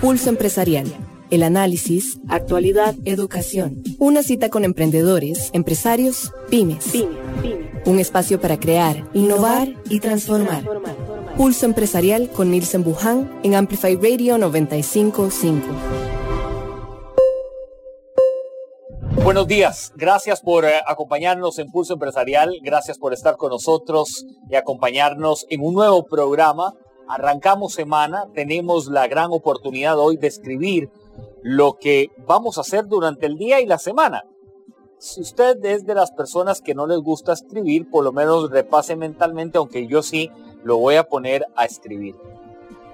Pulso Empresarial. El análisis, actualidad, educación. Una cita con emprendedores, empresarios, pymes. Un espacio para crear, innovar y transformar. Pulso Empresarial con Nielsen Buján en Amplify Radio 955. Buenos días, gracias por eh, acompañarnos en Pulso Empresarial, gracias por estar con nosotros y acompañarnos en un nuevo programa. Arrancamos semana, tenemos la gran oportunidad hoy de escribir lo que vamos a hacer durante el día y la semana. Si usted es de las personas que no les gusta escribir, por lo menos repase mentalmente, aunque yo sí lo voy a poner a escribir.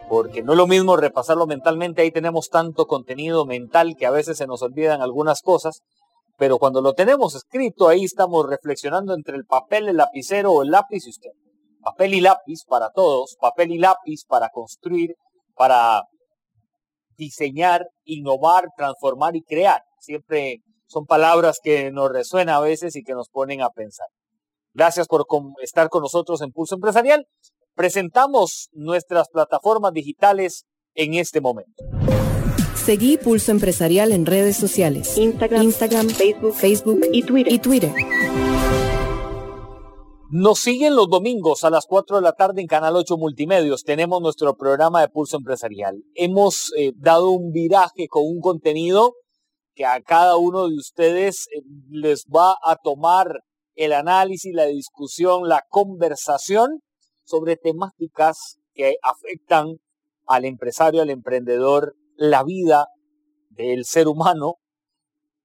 Porque no es lo mismo repasarlo mentalmente, ahí tenemos tanto contenido mental que a veces se nos olvidan algunas cosas, pero cuando lo tenemos escrito, ahí estamos reflexionando entre el papel, el lapicero o el lápiz y usted. Papel y lápiz para todos, papel y lápiz para construir, para diseñar, innovar, transformar y crear. Siempre son palabras que nos resuenan a veces y que nos ponen a pensar. Gracias por estar con nosotros en Pulso Empresarial. Presentamos nuestras plataformas digitales en este momento. Seguí Pulso Empresarial en redes sociales. Instagram, Facebook, Facebook y Twitter. Y Twitter. Nos siguen los domingos a las 4 de la tarde en Canal 8 Multimedios. Tenemos nuestro programa de Pulso Empresarial. Hemos eh, dado un viraje con un contenido que a cada uno de ustedes eh, les va a tomar el análisis, la discusión, la conversación sobre temáticas que afectan al empresario, al emprendedor, la vida del ser humano,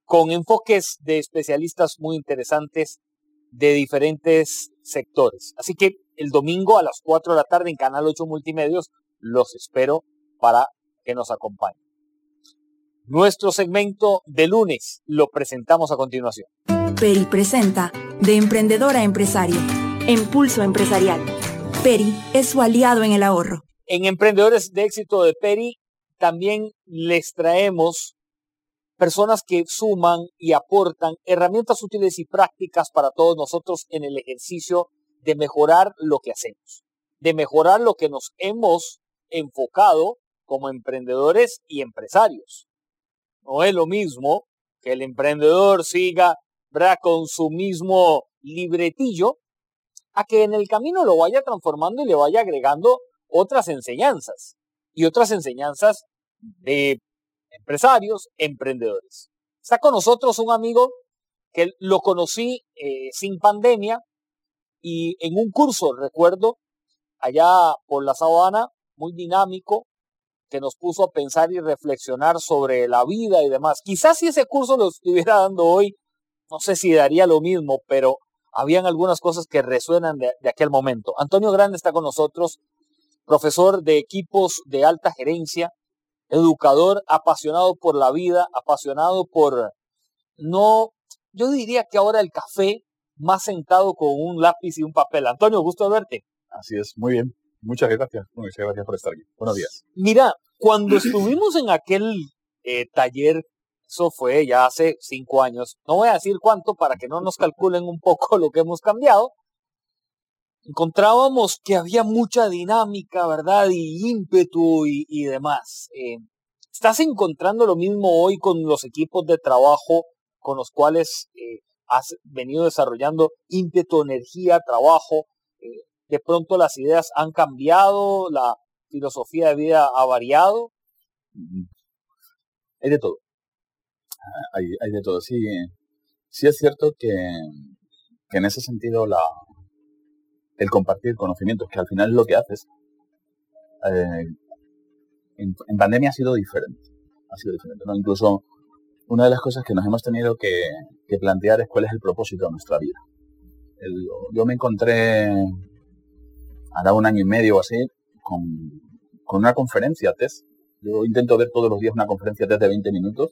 con enfoques de especialistas muy interesantes de diferentes sectores. Así que el domingo a las 4 de la tarde en Canal 8 Multimedios los espero para que nos acompañen. Nuestro segmento de lunes lo presentamos a continuación. Peri presenta De Emprendedor a Empresario. Impulso Empresarial. Peri es su aliado en el ahorro. En Emprendedores de Éxito de Peri también les traemos personas que suman y aportan herramientas útiles y prácticas para todos nosotros en el ejercicio de mejorar lo que hacemos, de mejorar lo que nos hemos enfocado como emprendedores y empresarios. No es lo mismo que el emprendedor siga con su mismo libretillo a que en el camino lo vaya transformando y le vaya agregando otras enseñanzas y otras enseñanzas de empresarios, emprendedores. Está con nosotros un amigo que lo conocí eh, sin pandemia y en un curso, recuerdo, allá por la sabana, muy dinámico, que nos puso a pensar y reflexionar sobre la vida y demás. Quizás si ese curso lo estuviera dando hoy, no sé si daría lo mismo, pero habían algunas cosas que resuenan de aquel momento. Antonio Grande está con nosotros, profesor de equipos de alta gerencia, educador apasionado por la vida, apasionado por, no, yo diría que ahora el café más sentado con un lápiz y un papel. Antonio, gusto verte. Así es, muy bien. Muchas gracias. Muchas gracias por estar aquí. Buenos días. Mira, cuando estuvimos en aquel eh, taller, eso fue ya hace cinco años, no voy a decir cuánto para que no nos calculen un poco lo que hemos cambiado, encontrábamos que había mucha dinámica, ¿verdad? Y ímpetu y, demás. Eh, ¿Estás encontrando lo mismo hoy con los equipos de trabajo con los cuales eh, has venido desarrollando ímpetu, energía, trabajo? Eh, ¿De pronto las ideas han cambiado? ¿La filosofía de vida ha variado? Hay de todo. Ah, hay, hay de todo. Sí, sí es cierto que, que en ese sentido la, el compartir conocimientos, que al final es lo que haces, eh, en, pandemia ha sido diferente. Ha sido diferente. ¿no? Incluso una de las cosas que nos hemos tenido que, plantear es cuál es el propósito de nuestra vida. yo me encontré hará un año y medio o así con, una conferencia test. Yo intento ver todos los días una conferencia test de 20 minutos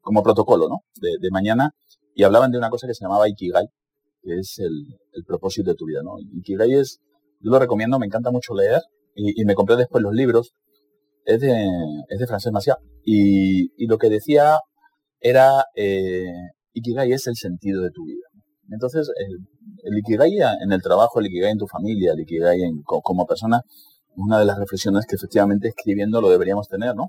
como protocolo, ¿no? De, de mañana y hablaban de una cosa que se llamaba Ikigai, que es el, propósito de tu vida, ¿no? Ikigai es, yo lo recomiendo, me encanta mucho leer y, me compré después los libros. Es de, es de Francés Maciá. Y, y lo que decía era, eh, Ikigai es el sentido de tu vida. Entonces, el, el, Ikigai en el trabajo, el Ikigai en tu familia, el Ikigai en, como persona, una de las reflexiones que efectivamente escribiendo lo deberíamos tener, ¿no?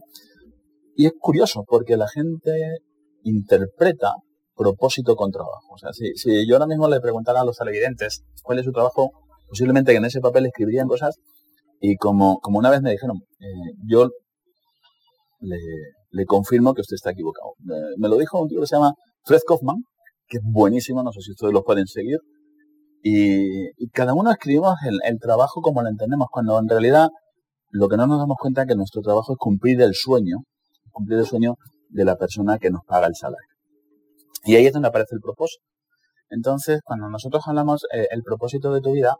Y es curioso porque la gente interpreta propósito con trabajo. O sea, si, si yo ahora mismo le preguntara a los televidentes cuál es su trabajo, posiblemente que en ese papel escribirían cosas y como, como una vez me dijeron, eh, yo le, confirmo que usted está equivocado. Me, lo dijo un tío que se llama Fred Kaufman, que es buenísimo, no sé si ustedes lo pueden seguir. Y, cada uno escribimos el, trabajo como lo entendemos, cuando en realidad lo que no nos damos cuenta es que nuestro trabajo es cumplir el sueño, cumplir el sueño de la persona que nos paga el salario. Y ahí es donde aparece el propósito. Entonces, cuando nosotros hablamos eh, el propósito de tu vida,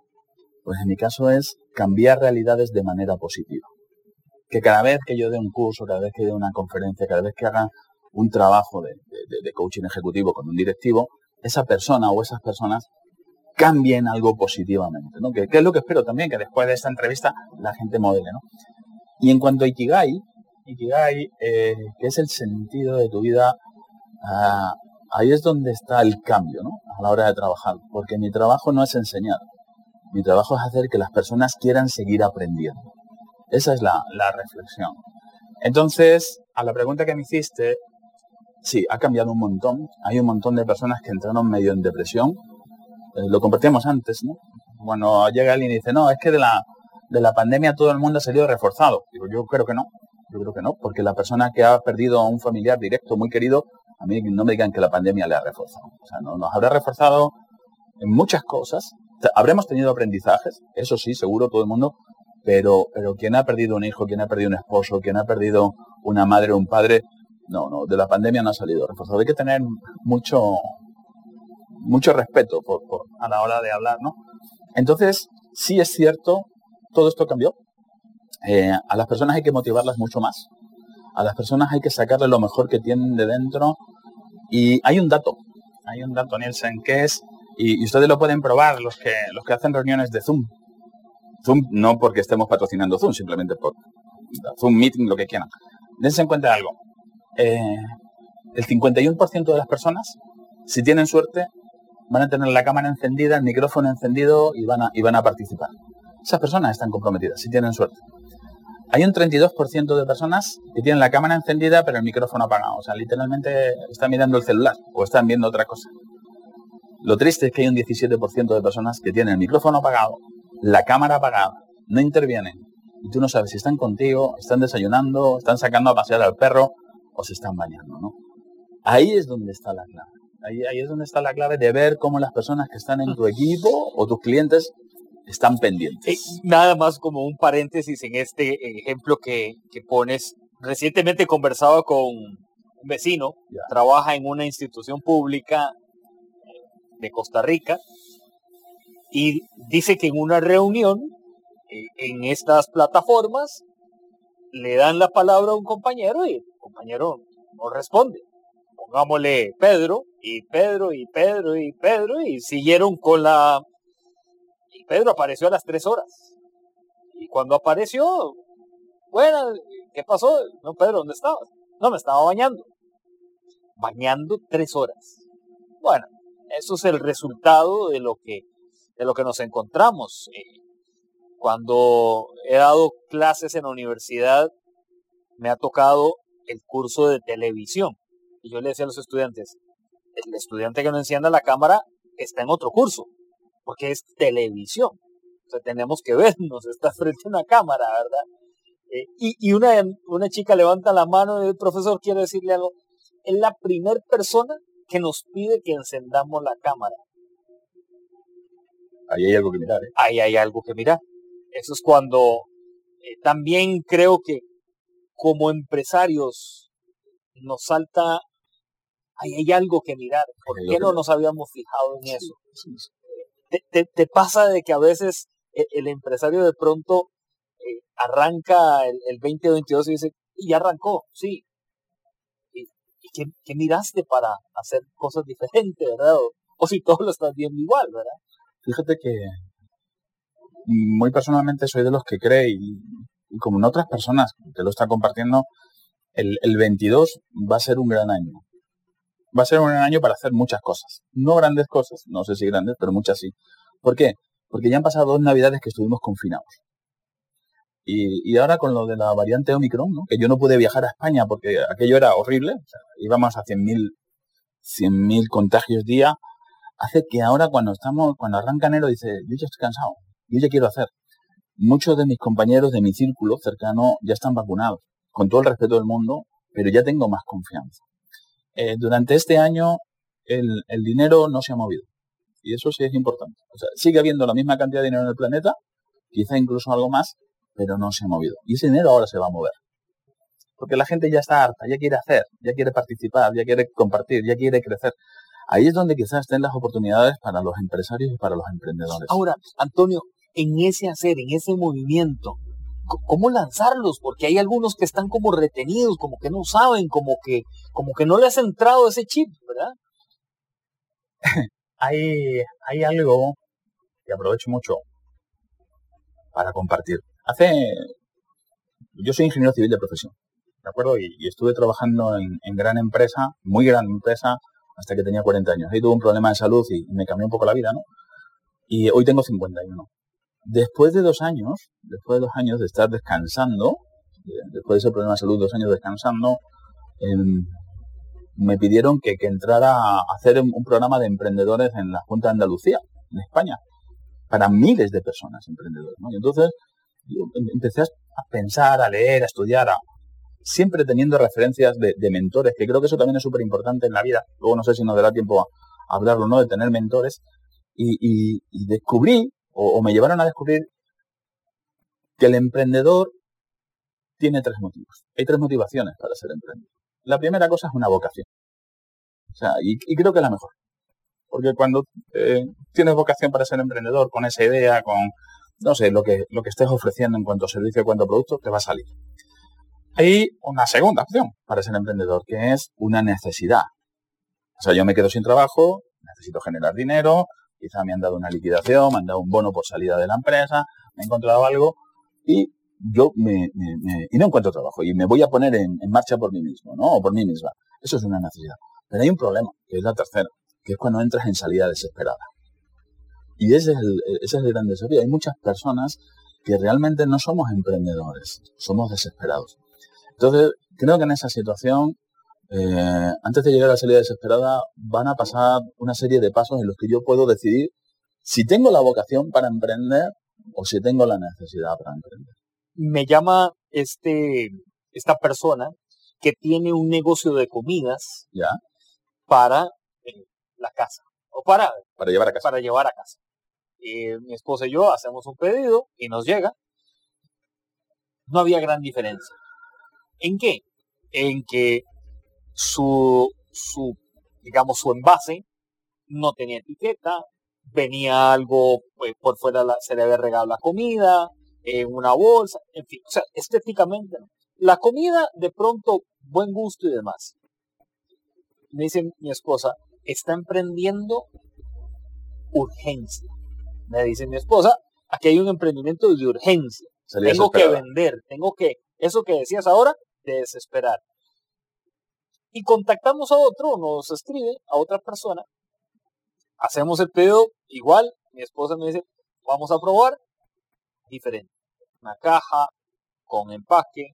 pues en mi caso es cambiar realidades de manera positiva. Que cada vez que yo dé un curso, cada vez que dé una conferencia, cada vez que haga un trabajo de, coaching ejecutivo con un directivo, esa persona o esas personas cambien algo positivamente, ¿no? Que, es lo que espero también, que después de esta entrevista la gente modele, ¿no? Y en cuanto a Ikigai, Ikigai, eh, es el sentido de tu vida, ah, ahí es donde está el cambio, ¿no? A la hora de trabajar, porque mi trabajo no es enseñar, mi trabajo es hacer que las personas quieran seguir aprendiendo. Esa es la, reflexión. Entonces, a la pregunta que me hiciste, sí, ha cambiado un montón. Hay un montón de personas que entraron medio en depresión. Eh, lo compartíamos antes, ¿no? Cuando llega alguien y dice, no, es que de la, de la pandemia todo el mundo ha salido reforzado. Digo, yo creo que no. Yo creo que no, porque la persona que ha perdido a un familiar directo muy querido, a mí no me digan que la pandemia le ha reforzado. O sea, no, nos habrá reforzado en muchas cosas, Habremos tenido aprendizajes, eso sí, seguro todo el mundo, pero, pero quien ha perdido un hijo, quien ha perdido un esposo, quien ha perdido una madre o un padre, no, no, de la pandemia no ha salido reforzado. Hay que tener mucho, mucho respeto por, a la hora de hablar, ¿no? Entonces, sí es cierto, todo esto cambió. Eh, a las personas hay que motivarlas mucho más. A las personas hay que sacarle lo mejor que tienen de dentro. Y hay un dato, hay un dato, Nielsen, que es y, ustedes lo pueden probar, los que, los que hacen reuniones de Zoom. Zoom no porque estemos patrocinando Zoom, simplemente por Zoom Meeting, lo que quieran. Dense en cuenta algo. Eh, el 51% de las personas, si tienen suerte, van a tener la cámara encendida, el micrófono encendido y van a, y van a participar. Esas personas están comprometidas, si tienen suerte. Hay un 32% de personas que tienen la cámara encendida pero el micrófono apagado. O sea, literalmente están mirando el celular o están viendo otra cosa. Lo triste es que hay un 17% de personas que tienen el micrófono apagado, la cámara apagada, no intervienen. Y tú no sabes si están contigo, están desayunando, están sacando a pasear al perro o se están bañando, ¿no? Ahí es donde está la clave. Ahí, ahí es donde está la clave de ver cómo las personas que están en tu equipo o tus clientes están pendientes. Eh, nada más como un paréntesis en este ejemplo que, pones. Recientemente he conversado con un vecino, trabaja en una institución pública de Costa Rica y dice que en una reunión eh, en estas plataformas le dan la palabra a un compañero y el compañero no responde. Pongámosle Pedro y Pedro y Pedro y Pedro y siguieron con la... Pedro apareció a las tres horas. Y cuando apareció, bueno, ¿qué pasó? No, Pedro, ¿dónde estabas? No, me estaba bañando. Bañando tres horas. Bueno, eso es el resultado de lo que, de lo que nos encontramos. Eh, cuando he dado clases en la universidad, me ha tocado el curso de televisión. Y yo le decía a los estudiantes, el estudiante que no encienda la cámara está en otro curso, porque es televisión. O sea, tenemos que vernos, está frente a una cámara, ¿verdad? Eh, y, y una, una chica levanta la mano y el profesor quiere decirle algo. Es la primera persona que nos pide que encendamos la cámara. Ahí hay algo que mirar. ¿eh? Ahí hay algo que mirar. Eso es cuando eh, también creo que como empresarios nos salta, ahí hay algo que mirar. ¿Por qué no nos habíamos fijado en eso? Te, pasa de que a veces e, el, empresario de pronto eh, arranca el, el 2022 y dice, y ya arrancó, sí, ¿qué, miraste para hacer cosas diferentes, verdad? O, si todo lo estás viendo igual, ¿verdad? Fíjate que muy personalmente soy de los que cree y, como en otras personas que lo están compartiendo, el, el 22 va a ser un gran año. Va a ser un año para hacer muchas cosas. No grandes cosas, no sé si grandes, pero muchas sí. ¿Por qué? Porque ya han pasado dos navidades que estuvimos confinados. Y, ahora con lo de la variante Omicron, ¿no? que yo no pude viajar a España porque aquello era horrible, íbamos a 100.000 100.000 contagios día, hace que ahora cuando estamos, cuando arranca enero, dice, yo ya estoy cansado, yo ya quiero hacer. Muchos de mis compañeros de mi círculo cercano ya están vacunados, con todo el respeto del mundo, pero ya tengo más confianza. Eh, durante este año el, el, dinero no se ha movido. Y eso sí es importante. O sea, sigue habiendo la misma cantidad de dinero en el planeta, quizá incluso algo más, pero no se ha movido. Y ese dinero ahora se va a mover. Porque la gente ya está harta, ya quiere hacer, ya quiere participar, ya quiere compartir, ya quiere crecer. Ahí es donde quizás estén las oportunidades para los empresarios y para los emprendedores. Ahora, Antonio, en ese hacer, en ese movimiento, ¿cómo lanzarlos? Porque hay algunos que están como retenidos, como que no saben, como que, como que no les ha entrado ese chip, ¿verdad? hay, hay algo que aprovecho mucho para compartir. Hace, yo soy ingeniero civil de profesión, ¿de acuerdo? Y, estuve trabajando en, gran empresa, muy gran empresa, hasta que tenía 40 años. Ahí tuve un problema de salud y me cambió un poco la vida, ¿no? Y hoy tengo 51. Después de dos años, después de dos años de estar descansando, después de ese problema de salud, dos años descansando, em, me pidieron que, entrara a hacer un programa de emprendedores en la Junta de Andalucía, en España, para miles de personas emprendedores. Y entonces yo em, empecé a pensar, a leer, a estudiar, siempre teniendo referencias de, mentores, que creo que eso también es súper importante en la vida. Luego no sé si nos dará tiempo a, hablarlo o no, de tener mentores. y descubrí o, me llevaron a descubrir que el emprendedor tiene tres motivos. Hay tres motivaciones para ser emprendedor. La primera cosa es una vocación. O sea, y, creo que es la mejor. Porque cuando eh, tienes vocación para ser emprendedor, con esa idea, con, no sé, lo que, lo que estés ofreciendo en cuanto a servicio, en cuanto a producto, te va a salir. Hay una segunda opción para ser emprendedor, que es una necesidad. O sea, yo me quedo sin trabajo, necesito generar dinero, quizá me han dado una liquidación, me han dado un bono por salida de la empresa, me he encontrado algo y yo me, y no encuentro trabajo y me voy a poner en, marcha por mí mismo, ¿no? O por mí misma. Eso es una necesidad. Pero hay un problema, que es la tercera, que es cuando entras en salida desesperada. Y ese es el, ese es el gran desafío. Hay muchas personas que realmente no somos emprendedores, somos desesperados. Entonces, creo que en esa situación eh, antes de llegar a la salida desesperada, van a pasar una serie de pasos en los que yo puedo decidir si tengo la vocación para emprender o si tengo la necesidad para emprender. Me llama este, esta persona que tiene un negocio de comidas ¿Ya? para eh, la casa o para, para llevar a casa. Para llevar a casa. Y mi esposa y yo hacemos un pedido y nos llega. No había gran diferencia. ¿En qué? En que su, su, digamos, su envase no tenía etiqueta, venía algo pues, por fuera, se le había regalado la comida, en una bolsa, en fin, o sea, estéticamente, la comida de pronto, buen gusto y demás. Me dice mi esposa, está emprendiendo urgencia. Me dice mi esposa, aquí hay un emprendimiento de urgencia. tengo que vender, tengo que, eso que decías ahora, desesperar y contactamos a otro, nos escribe a otra persona, hacemos el pedido igual, mi esposa me dice, vamos a probar, diferente. Una caja con empaque,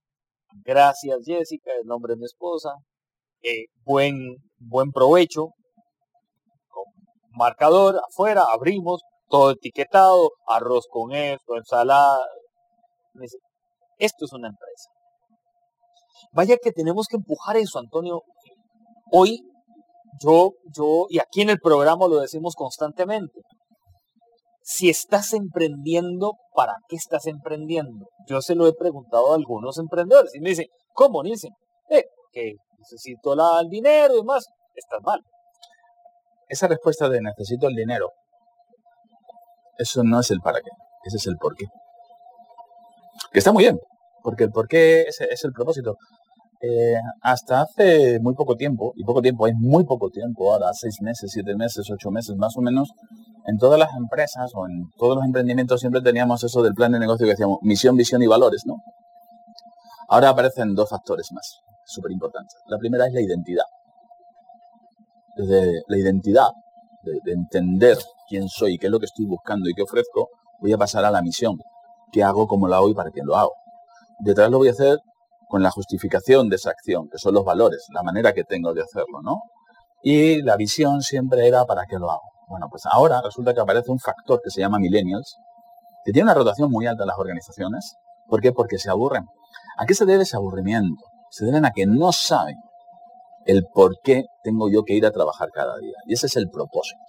gracias Jessica, el nombre de mi esposa, eh, buen, buen provecho, marcador afuera, abrimos, todo etiquetado, arroz con esto, ensalada. esto es una empresa. Vaya que tenemos que empujar eso, Antonio. Hoy, yo, yo, y aquí en el programa lo decimos constantemente. Si estás emprendiendo, ¿para qué estás emprendiendo? Yo se lo he preguntado a algunos emprendedores y me dicen, ¿cómo? Dicen, eh, que necesito el dinero y demás. Estás mal. Esa respuesta de necesito el dinero, eso no es el para qué, ese es el por qué. Que está muy bien, porque el porqué es, el propósito. Eh, hasta hace muy poco tiempo, y poco tiempo, hay muy poco tiempo, ahora seis meses, siete meses, ocho meses más o menos, en todas las empresas o en todos los emprendimientos siempre teníamos eso del plan de negocio que decíamos misión, visión y valores, ¿no? Ahora aparecen dos factores más, súper importantes. La primera es la identidad. Desde la identidad, de, de entender quién soy, qué es lo que estoy buscando y qué ofrezco, voy a pasar a la misión qué hago, cómo lo hago y para qué lo hago. Detrás lo voy a hacer con la justificación de esa acción, que son los valores, la manera que tengo de hacerlo, ¿no? Y la visión siempre era para qué lo hago. Bueno, pues ahora resulta que aparece un factor que se llama millennials, que tiene una rotación muy alta en las organizaciones. ¿Por qué? Porque se aburren. ¿A qué se debe ese aburrimiento? Se deben a que no saben el por qué tengo yo que ir a trabajar cada día. Y ese es el propósito.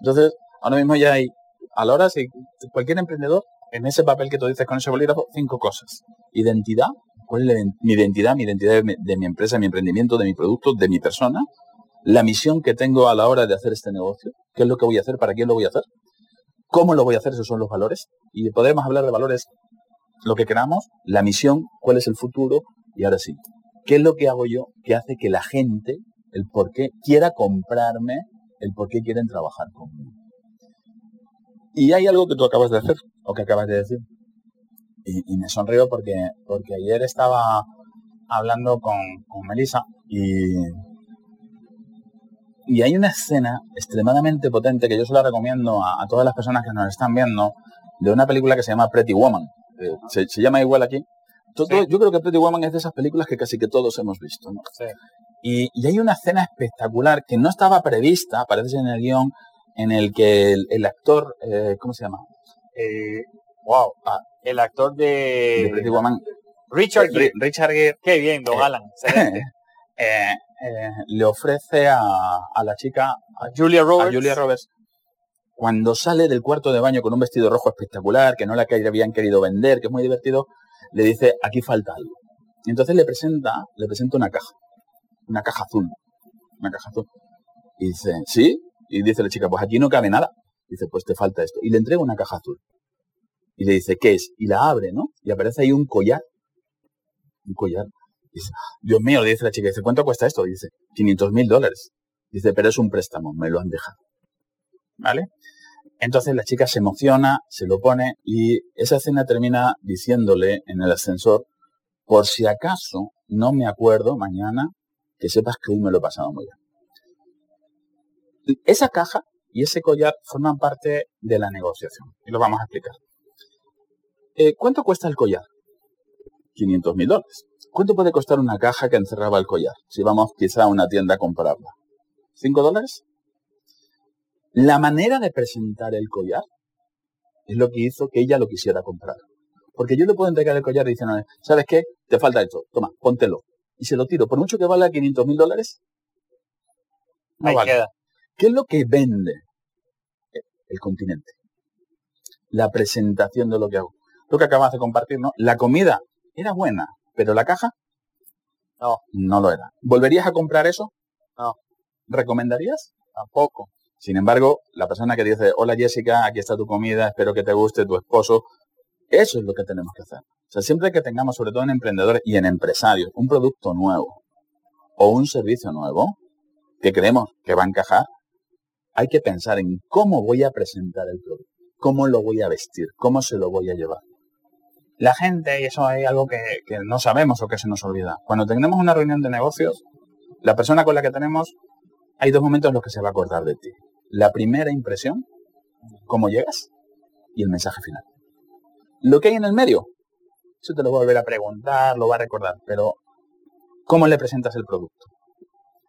Entonces, ahora mismo ya hay, a la hora, si cualquier emprendedor, en ese papel que tú dices con ese bolígrafo, cinco cosas. Identidad, ¿cuál es mi identidad? Mi identidad de mi, de mi empresa, mi emprendimiento, de mi producto, de mi persona. La misión que tengo a la hora de hacer este negocio. ¿Qué es lo que voy a hacer? ¿Para quién lo voy a hacer? ¿Cómo lo voy a hacer? Esos son los valores. Y podemos hablar de valores lo que queramos, la misión, cuál es el futuro. Y ahora sí, ¿qué es lo que hago yo que hace que la gente, el por qué, quiera comprarme, el por qué quieren trabajar conmigo? Y hay algo que tú acabas de hacer, o que acabas de decir. Y, me sonrío porque, porque ayer estaba hablando con, con Melissa y, y hay una escena extremadamente potente que yo se la recomiendo a, todas las personas que nos están viendo de una película que se llama Pretty Woman. Eh, se, llama igual aquí. Yo creo que Pretty Woman es de esas películas que casi que todos hemos visto. Y, hay una escena espectacular que no estaba prevista, aparece en el guion, en el que el, actor, eh, ¿cómo se llama? Eh, wow, ah, el actor de... Pretty Woman. Richard Gere. Richard Gere. Qué bien, Don Alan. le ofrece a, la chica, a Julia Roberts. A Julia Roberts cuando sale del cuarto de baño con un vestido rojo espectacular, que no la que habían querido vender, que es muy divertido, le dice, aquí falta algo. Y entonces le presenta, le presenta una caja, una caja azul, una caja azul. Y dice, ¿sí? Y dice la chica, pues aquí no cabe nada. Dice, pues te falta esto. Y le entrega una caja azul. Y le dice, ¿qué es? Y la abre, ¿no? Y aparece ahí un collar. Un collar. Dice, Dios mío, le dice la chica, dice, ¿cuánto cuesta esto? dice, 500 mil dólares. Dice, pero es un préstamo, me lo han dejado. ¿Vale? Entonces la chica se emociona, se lo pone y esa escena termina diciéndole en el ascensor, por si acaso no me acuerdo mañana, que sepas que hoy me lo he pasado muy bien. Esa caja y ese collar forman parte de la negociación y lo vamos a explicar. Eh, ¿Cuánto cuesta el collar? 500 mil dólares. ¿Cuánto puede costar una caja que encerraba el collar? Si vamos quizá a una tienda a comprarla. ¿5 dólares? La manera de presentar el collar es lo que hizo que ella lo quisiera comprar. Porque yo le puedo entregar el collar y diciendo, ¿sabes qué? Te falta esto, toma, póntelo. Y se lo tiro. Por mucho que valga 500 mil dólares, no vale. queda. ¿Qué es lo que vende el continente? La presentación de lo que hago. Lo que acabas de compartir, ¿no? La comida era buena, pero la caja no, no lo era. ¿Volverías a comprar eso? No. ¿Recomendarías? Tampoco. Sin embargo, la persona que dice, hola Jessica, aquí está tu comida, espero que te guste, tu esposo, eso es lo que tenemos que hacer. O sea, siempre que tengamos, sobre todo en emprendedores y en empresarios, un producto nuevo o un servicio nuevo que creemos que va a encajar, hay que pensar en cómo voy a presentar el producto, cómo lo voy a vestir, cómo se lo voy a llevar. La gente, y eso es algo que, no sabemos o que se nos olvida, cuando tenemos una reunión de negocios, la persona con la que tenemos, hay dos momentos en los que se va a acordar de ti la primera impresión, cómo llegas, y el mensaje final. Lo que hay en el medio, eso te lo voy a volver a preguntar, lo va a recordar, pero ¿cómo le presentas el producto?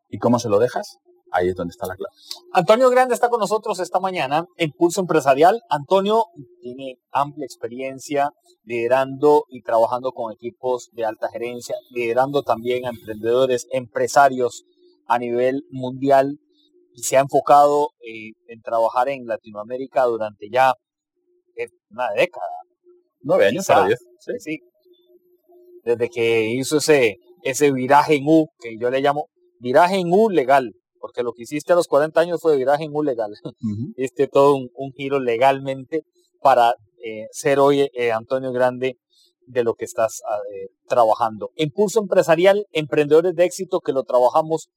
¿Y cómo se lo dejas? Ahí es donde está la clave. Antonio Grande está con nosotros esta mañana en Pulso Empresarial. Antonio tiene amplia experiencia liderando y trabajando con equipos de alta gerencia, liderando también a emprendedores, empresarios a nivel mundial se ha enfocado eh, en trabajar en Latinoamérica durante ya eh, una década. Nueve años para diez. Sí. Desde que hizo ese, ese viraje en U, que yo le llamo viraje en U legal, porque lo que hiciste a los 40 años fue viraje U legal. Este todo un, giro legalmente para eh, ser hoy Antonio Grande de lo que estás ah, trabajando. Impulso empresarial, emprendedores de éxito que lo trabajamos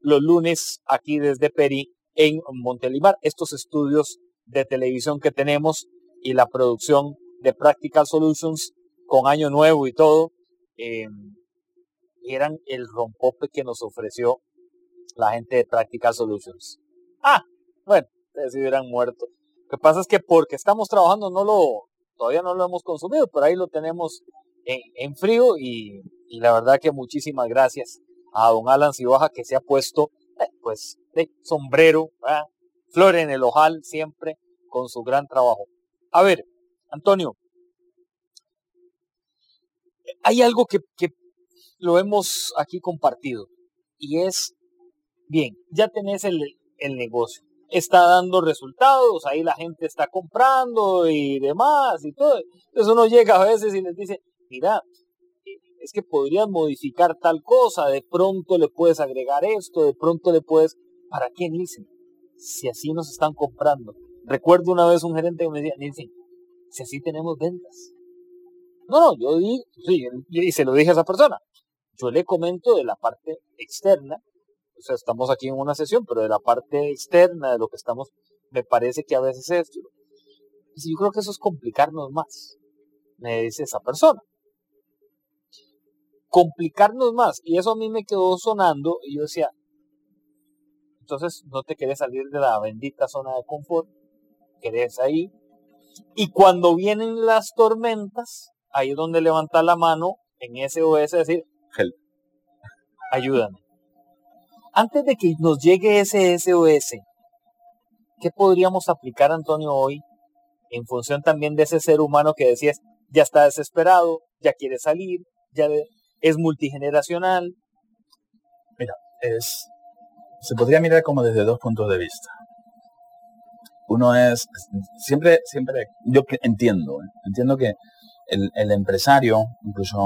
los lunes aquí desde Peri en Montelimar. Estos estudios de televisión que tenemos y la producción de Practical Solutions con año nuevo y todo, em, eran el rompope que nos ofreció la gente de Practical Solutions. Ah, bueno, ustedes hubieran muerto. Lo que pasa es que porque estamos trabajando no lo, todavía no lo hemos consumido, pero ahí lo tenemos en, frío y, la verdad que muchísimas gracias a don Alan Cibaja que se ha puesto eh, pues de sombrero, flor en el ojal siempre con su gran trabajo. A ver, Antonio, hay algo que, que lo hemos aquí compartido y es, bien, ya tenés el, el negocio, está dando resultados, ahí la gente está comprando y demás y todo. Entonces uno llega a veces y les dice, mira, es que podrías modificar tal cosa, de pronto le puedes agregar esto, de pronto le puedes... ¿Para qué, Nielsen? Si así nos están comprando. Recuerdo una vez un gerente que me decía, Nielsen, si así tenemos ventas. No, no, yo di, sí, y se lo dije a esa persona. Yo le comento de la parte externa, o sea, estamos aquí en una sesión, pero de la parte externa de lo que estamos, me parece que a veces es, yo creo que eso es complicarnos más, me dice esa persona complicarnos más. Y eso a mí me quedó sonando y yo decía, entonces no te querés salir de la bendita zona de confort, querés ahí. Y cuando vienen las tormentas, ahí es donde levantar la mano en SOS decir, Help. ayúdame. Antes de que nos llegue ese SOS, ¿qué podríamos aplicar, Antonio, hoy en función también de ese ser humano que decías, ya está desesperado, ya quiere salir, ya es multigeneracional. Mira, es, se podría mirar como desde dos puntos de vista. Uno es, siempre, siempre, yo entiendo, entiendo que el, empresario, incluso,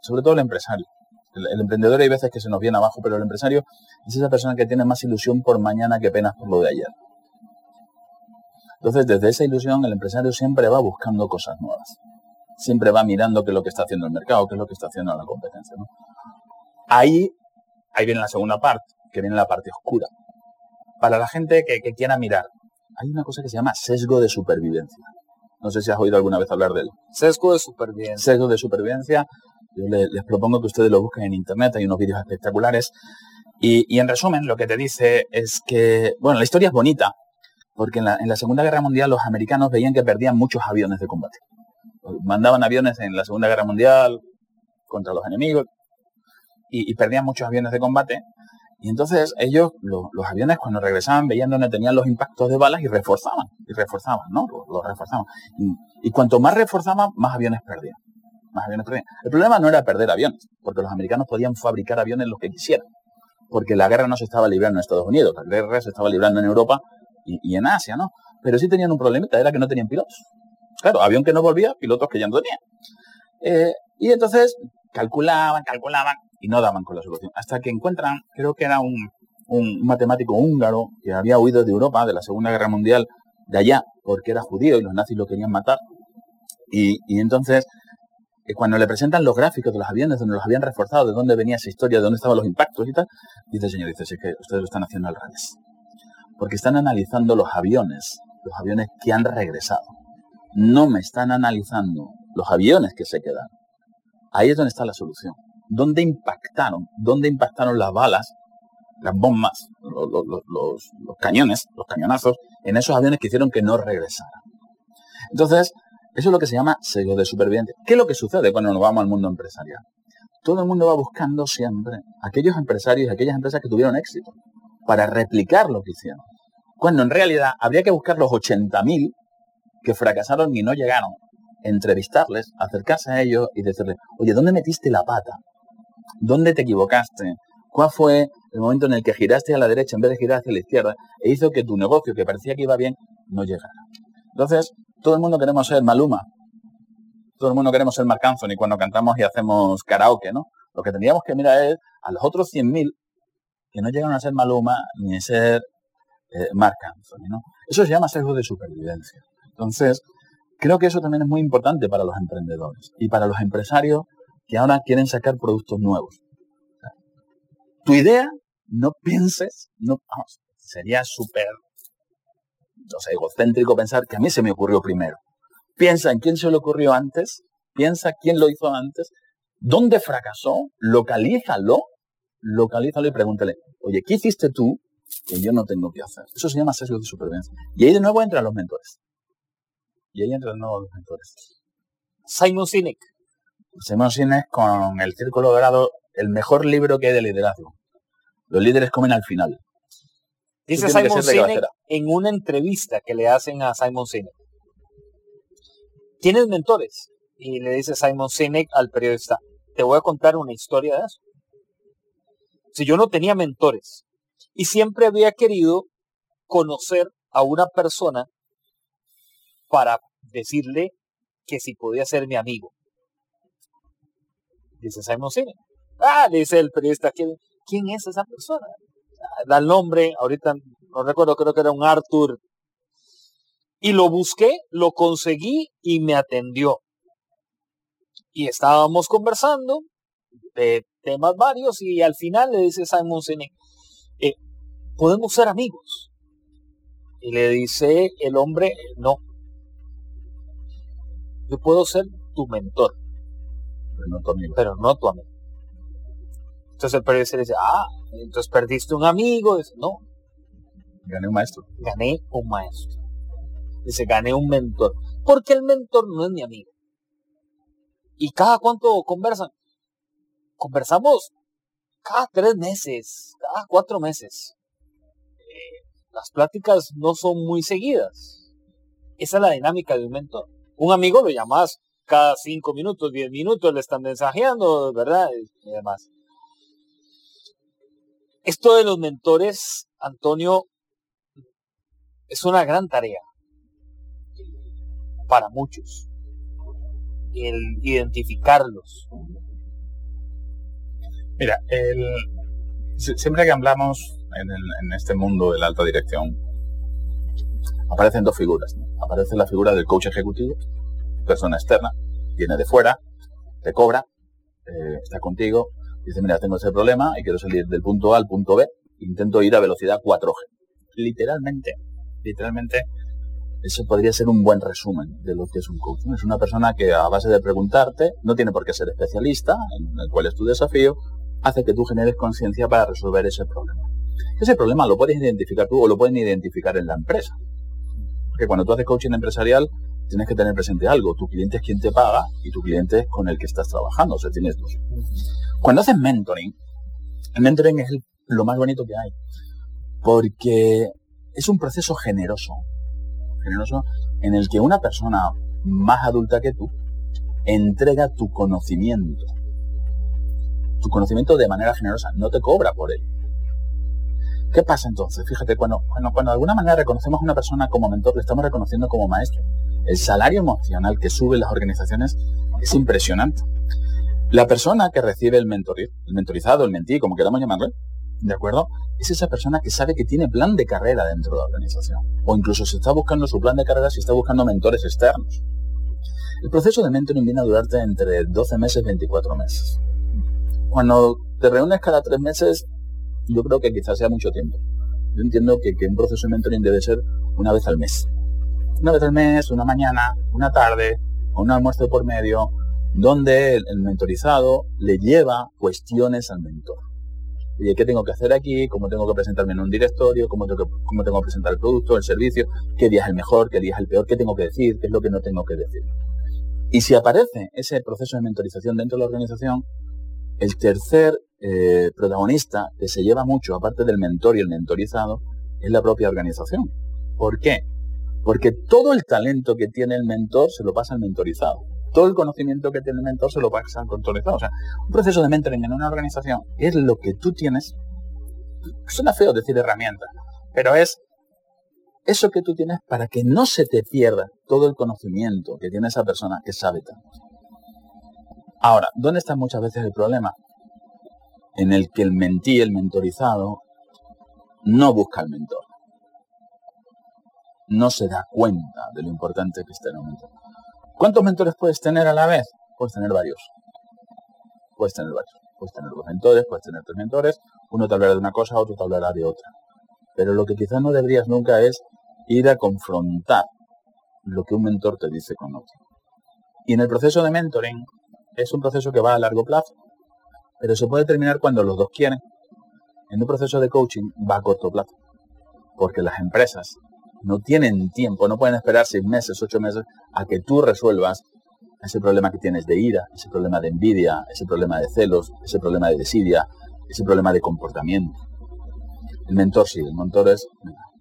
sobre todo el empresario, el, emprendedor hay veces que se nos viene abajo, pero el empresario es esa persona que tiene más ilusión por mañana que penas por lo de ayer. Entonces, desde esa ilusión, el empresario siempre va buscando cosas nuevas siempre va mirando qué es lo que está haciendo el mercado, qué es lo que está haciendo la competencia. Ahí, ahí viene la segunda parte, que viene la parte oscura. Para la gente que, quiera mirar, hay una cosa que se llama sesgo de supervivencia. No sé si has oído alguna vez hablar de él. Sesgo de supervivencia. Sesgo de supervivencia. Yo les, propongo que ustedes lo busquen en internet, hay unos vídeos espectaculares. Y, y, en resumen, lo que te dice es que, bueno, la historia es bonita, porque en la, en la Segunda Guerra Mundial los americanos veían que perdían muchos aviones de combate mandaban aviones en la Segunda Guerra Mundial contra los enemigos y, perdían muchos aviones de combate. Y entonces ellos, los aviones cuando regresaban, veían donde tenían los impactos de balas y reforzaban, y reforzaban, ¿no? Los, reforzaban. Y, cuanto más reforzaban, más aviones perdían. Más. El problema no era perder aviones, porque los americanos podían fabricar aviones los que quisieran. Porque la guerra no se estaba librando en Estados Unidos, la guerra se estaba librando en Europa y, en Asia, ¿no? Pero sí tenían un problemita, era que no tenían pilotos. Claro, avión que no volvía, pilotos que ya no tenían. Eh, y entonces calculaban, calculaban y no daban con la solución. Hasta que encuentran, creo que era un, matemático húngaro que había huido de Europa, de la Segunda Guerra Mundial, de allá, porque era judío y los nazis lo querían matar. Y, entonces, cuando le presentan los gráficos de los aviones donde los habían reforzado, de dónde venía esa historia, de dónde estaban los impactos y tal, dice el señor, dice, sí, que ustedes lo están haciendo al revés. Porque están analizando los aviones, los aviones que han regresado no me están analizando los aviones que se quedan. Ahí es donde está la solución. ¿Dónde impactaron? ¿Dónde impactaron las balas, las bombas, los, cañones, los cañonazos en esos aviones que hicieron que no regresaran? Entonces, eso es lo que se llama sello de superviviente. ¿Qué es lo que sucede cuando nos vamos al mundo empresarial? Todo el mundo va buscando siempre aquellos empresarios, aquellas empresas que tuvieron éxito, para replicar lo que hicieron. Cuando en realidad habría que buscar los 80.000 que fracasaron y no llegaron, entrevistarles, acercarse a ellos y decirles, oye, ¿dónde metiste la pata? ¿Dónde te equivocaste? ¿Cuál fue el momento en el que giraste a la derecha en vez de girar hacia la izquierda e hizo que tu negocio, que parecía que iba bien, no llegara? Entonces, todo el mundo queremos ser Maluma. Todo el mundo queremos ser Marc Anthony cuando cantamos y hacemos karaoke, ¿no? Lo que tendríamos que mirar es a los otros 100.000 que no llegan a ser Maluma ni a ser eh, Marc Anthony, ¿no? Eso se llama sesgo de supervivencia. Entonces, creo que eso también es muy importante para los emprendedores y para los empresarios que ahora quieren sacar productos nuevos. Tu idea, no pienses, no, sería súper, no sé, egocéntrico pensar que a mí se me ocurrió primero. Piensa en quién se le ocurrió antes, piensa quién lo hizo antes, dónde fracasó, localízalo, localízalo y pregúntale, oye, ¿qué hiciste tú que yo no tengo que hacer? Eso se llama sesgo de supervivencia. Y ahí de nuevo entran los mentores. Y ahí entran nuevos mentores. Simon Sinek. Simon Sinek con El Círculo Dorado, el mejor libro que hay de liderazgo. Los líderes comen al final. Dice Simon Sinek en una entrevista que le hacen a Simon Sinek. ¿Tienes mentores? Y le dice Simon Sinek al periodista, te voy a contar una historia de eso. Si yo no tenía mentores y siempre había querido conocer a una persona para decirle que si podía ser mi amigo. Dice Simon Sinek. Ah, le dice el periodista, ¿quién, ¿quién es esa persona? Da el nombre, ahorita no recuerdo, creo que era un Arthur. Y lo busqué, lo conseguí y me atendió. Y estábamos conversando de temas varios y al final le dice Simon Sinek, eh, ¿podemos ser amigos? Y le dice el hombre, no. Yo puedo ser tu mentor. Pero no. Pero no tu amigo. Entonces el periodista le dice, ah, entonces perdiste un amigo. Dice, no. Gané un maestro. Gané un maestro. Dice, gané un mentor. Porque el mentor no es mi amigo. ¿Y cada cuánto conversan? Conversamos cada tres meses, cada cuatro meses. Eh, las pláticas no son muy seguidas. Esa es la dinámica de un mentor. Un amigo lo llamas cada cinco minutos, diez minutos, le están mensajeando, ¿verdad? Y demás. Esto de los mentores, Antonio, es una gran tarea para muchos. El identificarlos. Mira, el, siempre que hablamos en, este mundo de la alta dirección, aparecen dos figuras. Aparece la figura del coach ejecutivo, persona externa, viene de fuera, te cobra, eh, está contigo, dice, mira, tengo ese problema y quiero salir del punto A al punto B, intento ir a velocidad 4G. Literalmente, literalmente, eso podría ser un buen resumen de lo que es un coach. Es una persona que a base de preguntarte, no tiene por qué ser especialista, en el cual es tu desafío, hace que tú generes conciencia para resolver ese problema. Ese problema lo puedes identificar tú o lo pueden identificar en la empresa. Porque cuando tú haces coaching empresarial, tienes que tener presente algo. Tu cliente es quien te paga y tu cliente es con el que estás trabajando. O sea, tienes dos. Cuando haces mentoring, el mentoring es lo más bonito que hay. Porque es un proceso generoso. Generoso en el que una persona más adulta que tú entrega tu conocimiento. Tu conocimiento de manera generosa. No te cobra por él. ¿Qué pasa entonces? Fíjate, cuando, cuando, de alguna manera reconocemos a una persona como mentor, le estamos reconociendo como maestro. El salario emocional que sube las organizaciones es impresionante. La persona que recibe el mentorizado, el mentorizado, el mentí, como queramos llamarlo, ¿de acuerdo? Es esa persona que sabe que tiene plan de carrera dentro de la organización. O incluso si está buscando su plan de carrera, si está buscando mentores externos. El proceso de mentoring viene a durarte entre 12 meses y 24 meses. Cuando te reúnes cada tres meses, yo creo que quizás sea mucho tiempo. Yo entiendo que, que un proceso de mentoring debe ser una vez al mes una vez al mes, una mañana, una tarde, o un almuerzo por medio, donde el, mentorizado le lleva cuestiones al mentor. Y qué tengo que hacer aquí, cómo tengo que presentarme en un directorio, cómo tengo, que, cómo tengo que presentar el producto, el servicio, qué día es el mejor, qué día es el peor, qué tengo que decir, qué es lo que no tengo que decir. Y si aparece ese proceso de mentorización dentro de la organización, el tercer eh, protagonista que se lleva mucho, aparte del mentor y el mentorizado, es la propia organización. ¿Por qué? Porque todo el talento que tiene el mentor se lo pasa al mentorizado. Todo el conocimiento que tiene el mentor se lo pasa al mentorizado. O sea, un proceso de mentoring en una organización es lo que tú tienes. Suena feo decir herramienta, pero es eso que tú tienes para que no se te pierda todo el conocimiento que tiene esa persona que sabe tanto. Ahora, ¿dónde está muchas veces el problema? En el que el mentí, el mentorizado, no busca al mentor no se da cuenta de lo importante que está el mentor. ¿Cuántos mentores puedes tener a la vez? Puedes tener varios. Puedes tener varios. Puedes tener dos mentores, puedes tener tres mentores. Uno te hablará de una cosa, otro te hablará de otra. Pero lo que quizás no deberías nunca es ir a confrontar lo que un mentor te dice con otro. Y en el proceso de mentoring es un proceso que va a largo plazo, pero se puede terminar cuando los dos quieren. En un proceso de coaching va a corto plazo, porque las empresas no tienen tiempo, no pueden esperar seis meses, ocho meses a que tú resuelvas ese problema que tienes de ira, ese problema de envidia, ese problema de celos, ese problema de desidia, ese problema de comportamiento. El mentor sí, el mentor es,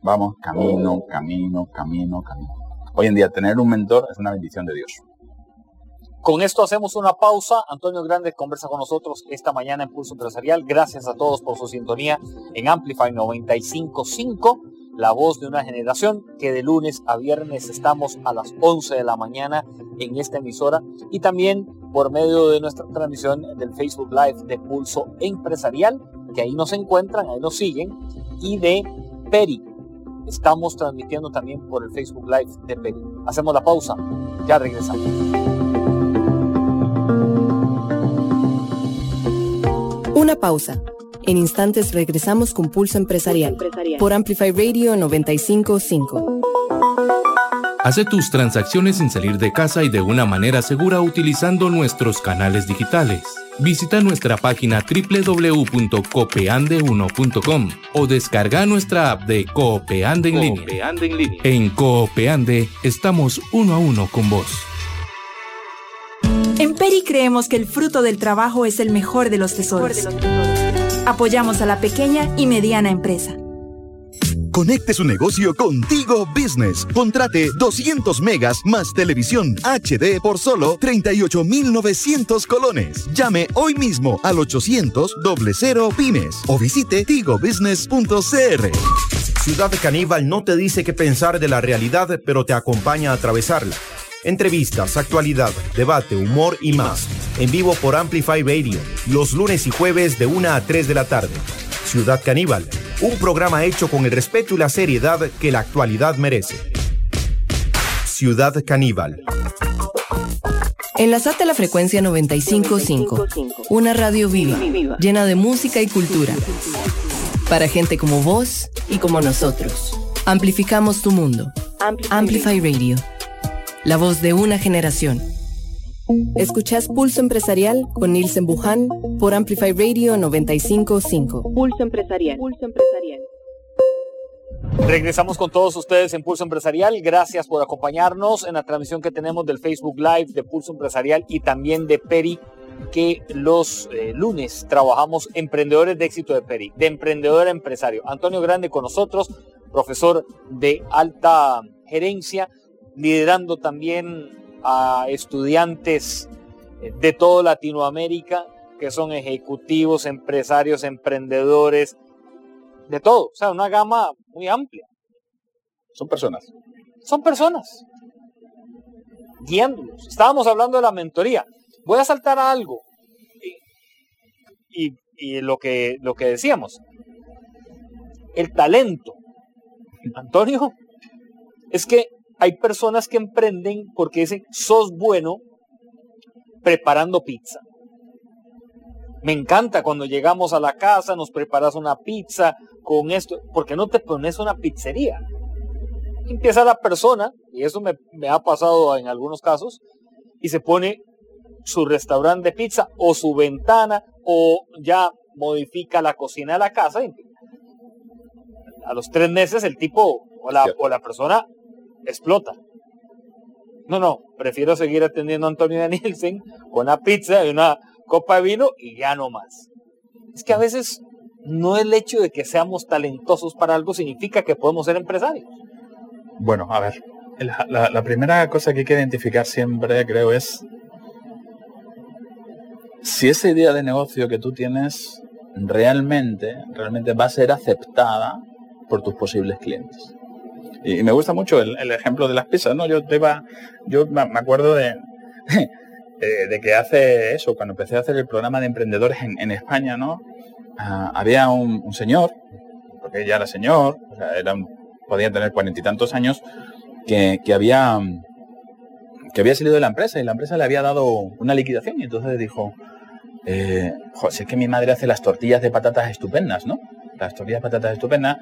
vamos, camino, camino, camino, camino. Hoy en día tener un mentor es una bendición de Dios. Con esto hacemos una pausa. Antonio Grande conversa con nosotros esta mañana en Pulso Empresarial. Gracias a todos por su sintonía en Amplify 955, la voz de una generación que de lunes a viernes estamos a las 11 de la mañana en esta emisora y también por medio de nuestra transmisión del Facebook Live de Pulso Empresarial, que ahí nos encuentran, ahí nos siguen, y de Peri. Estamos transmitiendo también por el Facebook Live de Peri. Hacemos la pausa, ya regresamos. Una pausa. En instantes regresamos con Pulso Empresarial, por Amplify Radio 955. Hace tus transacciones sin salir de casa y de una manera segura utilizando nuestros canales digitales. Visita nuestra página www.copeande1.com o descarga nuestra app de Copeande en, línea. en línea. En Copeande estamos uno a uno con vos. En Peri creemos que el fruto del trabajo es el mejor de los tesoros. Apoyamos a la pequeña y mediana empresa. Conecte su negocio contigo Business. Contrate 200 megas más televisión HD por solo 38,900 colones. Llame hoy mismo al 800 00 pymes o visite tigobusiness.cr. Ciudad Caníbal no te dice qué pensar de la realidad, pero te acompaña a atravesarla. Entrevistas, actualidad, debate, humor y más. En vivo por Amplify Radio, los lunes y jueves de 1 a 3 de la tarde. Ciudad Caníbal, un programa hecho con el respeto y la seriedad que la actualidad merece. Ciudad Caníbal. Enlazate a la frecuencia 955, una radio viva, llena de música y cultura. Para gente como vos y como nosotros. Amplificamos tu mundo. Amplify Radio la voz de una generación. Escuchás Pulso Empresarial con Nielsen Buján por Amplify Radio 955. Pulso Empresarial. Pulso Empresarial. Regresamos con todos ustedes en Pulso Empresarial. Gracias por acompañarnos en la transmisión que tenemos del Facebook Live de Pulso Empresarial y también de Peri, que los eh, lunes trabajamos Emprendedores de Éxito de Peri, de Emprendedor a Empresario. Antonio Grande con nosotros, profesor de alta gerencia liderando también a estudiantes eh, de toda Latinoamérica, que son ejecutivos, empresarios, emprendedores, de todo, o sea, una gama muy amplia. Son personas. Son personas. Guiándolos. Estábamos hablando de la mentoría. Voy a saltar a algo. Y, y lo, que, lo que decíamos. El talento. Antonio, es que hay personas que emprenden porque dicen, sos bueno preparando pizza. Me encanta cuando llegamos a la casa, nos preparas una pizza con esto. ¿Por qué no te pones una pizzería? Empieza la persona, y eso me, me ha pasado en algunos casos, y se pone su restaurante de pizza o su ventana o ya modifica la cocina de la casa. A los tres meses el tipo o la, o la persona explota. No, no, prefiero seguir atendiendo a Antonio Danielsen con una pizza y una copa de vino y ya no más. Es que a veces no el hecho de que seamos talentosos para algo significa que podemos ser empresarios. Bueno, a ver, la, la primera cosa que hay que identificar siempre, creo, es si esa idea de negocio que tú tienes realmente, realmente va a ser aceptada por tus posibles clientes. Y, me gusta mucho el, ejemplo de las pizzas, ¿no? Yo te iba, yo me acuerdo de, de que hace eso, cuando empecé a hacer el programa de emprendedores en, España, ¿no? Ah, había un, señor, porque ya era señor, o sea, era podía tener cuarenta y tantos años, que, que, había que había salido de la empresa y la empresa le había dado una liquidación y entonces dijo, eh, es que mi madre hace las tortillas de patatas estupendas, ¿no? Las tortillas de patatas estupendas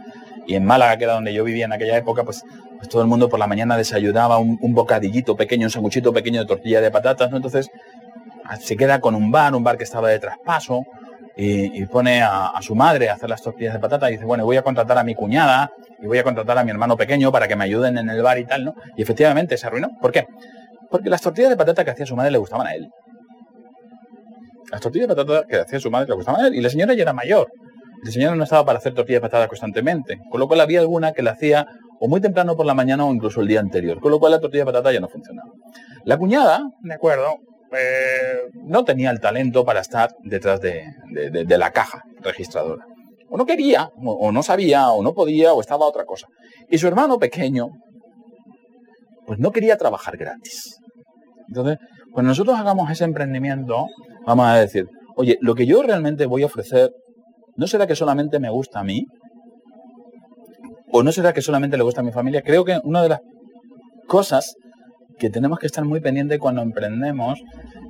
y en Málaga, que era donde yo vivía en aquella época, pues, pues todo el mundo por la mañana desayunaba un, bocadillito pequeño, un sanguchito pequeño de tortilla de patatas, ¿no? Entonces se queda con un bar, un bar que estaba de traspaso, y, pone a, su madre a hacer las tortillas de patatas y dice, bueno, voy a contratar a mi cuñada y voy a contratar a mi hermano pequeño para que me ayuden en el bar y tal, ¿no? Y efectivamente se arruinó. ¿Por qué? Porque las tortillas de patata que hacía su madre le gustaban a él. Las tortillas de patata que hacía su madre le gustaban a él. Y la señora ya era mayor. La señora no estaba para hacer tortillas de patata constantemente. Con lo cual había alguna que la hacía o muy temprano por la mañana o incluso el día anterior. Con lo cual la tortilla de patata ya no funcionaba. La cuñada, de acuerdo, eh, no tenía el talento para estar detrás de, de la caja registradora. O no quería, o no sabía, o no podía, o estaba otra cosa. Y su hermano pequeño, pues no quería trabajar gratis. Entonces, cuando nosotros hagamos ese emprendimiento, vamos a decir, oye, lo que yo realmente voy a ofrecer, ¿no será que solamente me gusta a mí? ¿O no será que solamente le gusta a mi familia? Creo que una de las cosas que tenemos que estar muy pendientes cuando emprendemos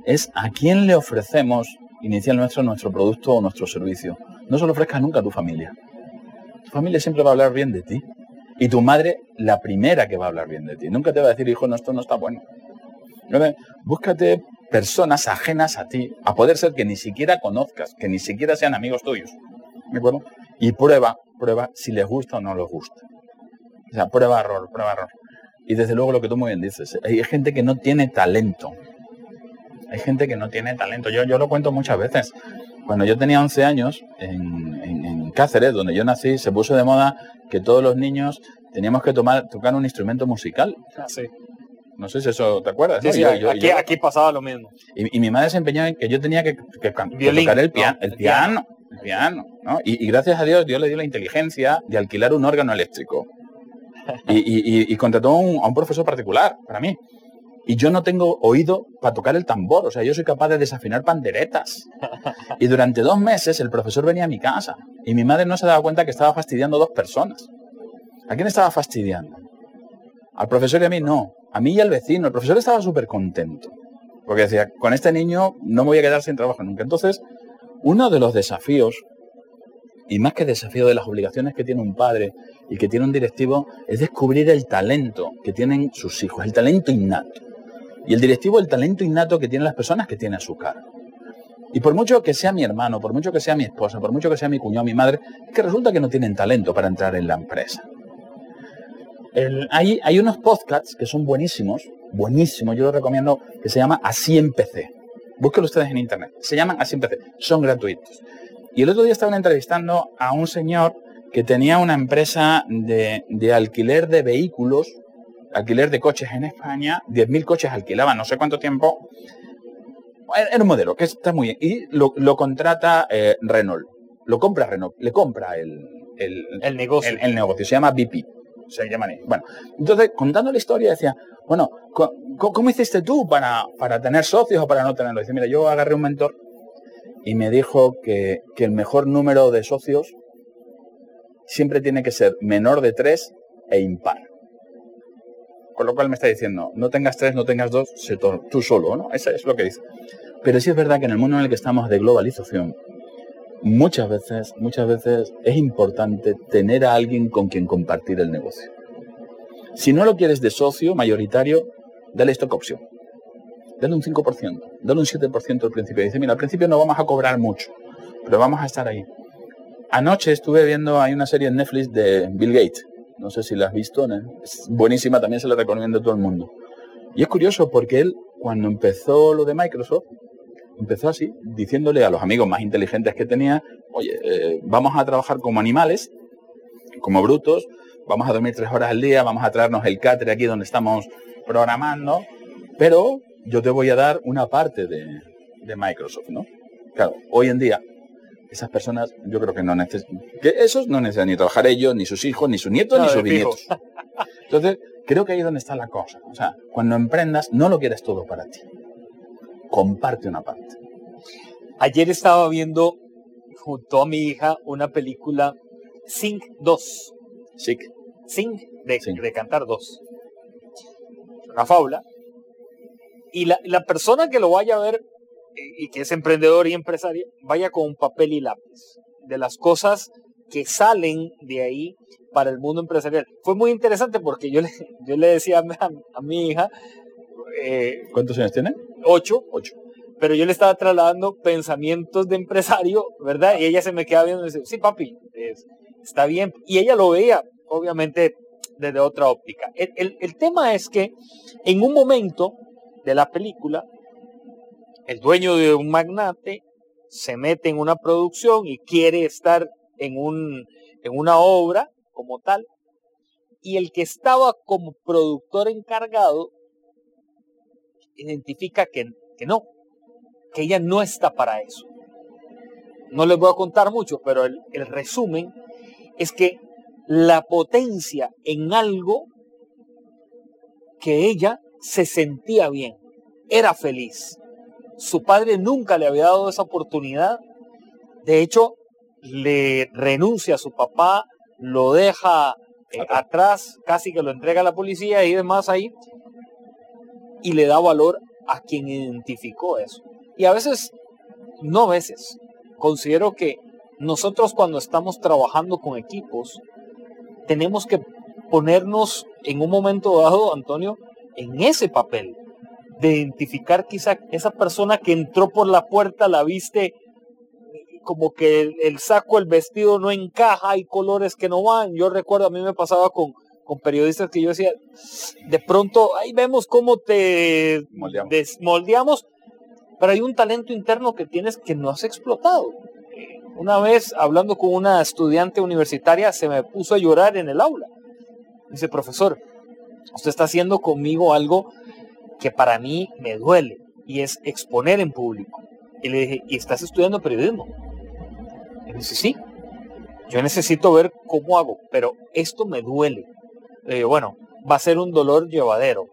es a quién le ofrecemos inicialmente nuestro producto o nuestro servicio. No se lo ofrezcas nunca a tu familia. Tu familia siempre va a hablar bien de ti. Y tu madre, la primera que va a hablar bien de ti. Nunca te va a decir, hijo, no, esto no está bueno. Búscate personas ajenas a ti, a poder ser que ni siquiera conozcas, que ni siquiera sean amigos tuyos. ¿De acuerdo? Y prueba, prueba si les gusta o no les gusta. O sea, prueba error, prueba error. Y desde luego lo que tú muy bien dices, hay gente que no tiene talento. Hay gente que no tiene talento. Yo, yo lo cuento muchas veces. Cuando yo tenía 11 años, en, Cáceres, donde yo nací, se puso de moda que todos los niños teníamos que tomar, tocar un instrumento musical. Ah, sí. No sé si eso te acuerdas. Sí, aquí, aquí, pasaba lo mismo. Y, mi madre se empeñó en que yo tenía que, tocar el, piano, el, piano, piano, ¿no? Y, gracias a Dios, Dios le dio la inteligencia de alquilar un órgano eléctrico. y, contrató a un profesor particular para mí. Y yo no tengo oído para tocar el tambor, o sea, yo soy capaz de desafinar panderetas. Y durante dos meses el profesor venía a mi casa y mi madre no se daba cuenta que estaba fastidiando dos personas. ¿A quién estaba fastidiando? Al profesor y a mí no, a mí y al vecino. El profesor estaba súper contento, porque decía, con este niño no me voy a quedar sin trabajo nunca. Entonces, uno de los desafíos, y más que desafío de las obligaciones que tiene un padre y que tiene un directivo, es descubrir el talento que tienen sus hijos, el talento innato. Y el directivo, el talento innato que tienen las personas que tiene a su cargo. Y por mucho que sea mi hermano, por mucho que sea mi esposa, por mucho que sea mi cuñado, mi madre, es que resulta que no tienen talento para entrar en la empresa. hay, hay unos podcasts que son buenísimos, buenísimos, yo los recomiendo, que se llama Así empecé. Búsquenlo ustedes en internet. Se llaman Así. Son gratuitos. Y el otro día estaban entrevistando a un señor que tenía una empresa de, de alquiler de vehículos alquiler de coches en España, 10.000 coches alquilaban no sé cuánto tiempo. Era un modelo que está muy bien. Y lo, contrata eh, Renault. Lo compra Renault. Le compra el, el, negocio. El, negocio. Se llama BP. Se llama Bueno, entonces, contando la historia, decía, bueno, ¿cómo, hiciste tú para, para tener socios o para no tenerlos? Dice, mira, yo agarré un mentor y me dijo que, que el mejor número de socios siempre tiene que ser menor de tres e impar. Con lo cual me está diciendo, no tengas tres, no tengas dos, tú solo, ¿no? Eso es lo que dice. Pero sí es verdad que en el mundo en el que estamos de globalización, muchas veces, muchas veces es importante tener a alguien con quien compartir el negocio. Si no lo quieres de socio mayoritario, dale stock opción. Dale un 5%, dale un 7% al principio. Dice, mira, al principio no vamos a cobrar mucho, pero vamos a estar ahí. Anoche estuve viendo, hay una serie en Netflix de Bill Gates, no sé si la has visto, es buenísima, también se la recomiendo a todo el mundo. Y es curioso porque él, cuando empezó lo de Microsoft, empezó así, diciéndole a los amigos más inteligentes que tenía, oye, eh, vamos a trabajar como animales, como brutos, vamos a dormir tres horas al día, vamos a traernos el cáter aquí donde estamos programando, pero yo te voy a dar una parte de, de Microsoft, ¿no? Claro, hoy en día esas personas yo creo que no necesitan, que esos no necesitan ni trabajar ellos, ni sus hijos, ni sus nietos, ni sus bisnietos. Entonces, creo que ahí es donde está la cosa. O sea, cuando emprendas, no lo quieres todo para ti. Comparte una parte. Ayer estaba viendo junto a mi hija una película Sing 2. Sing. Sing de, de cantar 2. Una fábula. Y la, la persona que lo vaya a ver y que es emprendedor y empresario, vaya con un papel y lápiz de las cosas que salen de ahí para el mundo empresarial. Fue muy interesante porque yo le, yo le decía a, mi hija... Eh, ¿Cuántos años tiene? Ocho. Ocho. Pero yo le estaba trasladando pensamientos de empresario, ¿verdad? Y ella se me queda viendo y dice, sí, papi, está bien. Y ella lo veía, obviamente desde otra óptica. El, el tema es que en un momento de la película, el dueño de un magnate se mete en una producción y quiere estar en, un, en una obra como tal, y el que estaba como productor encargado identifica que, que no, que ella no está para eso. No les voy a contar mucho, pero el, el resumen es que la potencia en algo que ella se sentía bien, era feliz. Su padre nunca le había dado esa oportunidad. De hecho, le renuncia a su papá, lo deja eh, atrás, casi que lo entrega a la policía y demás ahí, y le da valor a quien identificó eso. Y a veces, no veces, considero que nosotros cuando estamos trabajando con equipos, tenemos que ponernos en un momento dado, Antonio, en ese papel, de identificar quizá esa persona que entró por la puerta, la viste como que el, saco, el vestido no encaja, hay colores que no van. Yo recuerdo, a mí me pasaba con, con periodistas que yo decía, de pronto ahí vemos cómo te desmoldeamos, pero hay un talento interno que tienes que no has explotado. Una vez hablando con una estudiante universitaria se me puso a llorar en el aula. Dice, profesor, usted está haciendo conmigo algo que para mí me duele y es exponer en público. Y le dije, ¿y estás estudiando periodismo? Y dice, sí, yo necesito ver cómo hago, pero esto me duele. Le digo, bueno, va a ser un dolor llevadero.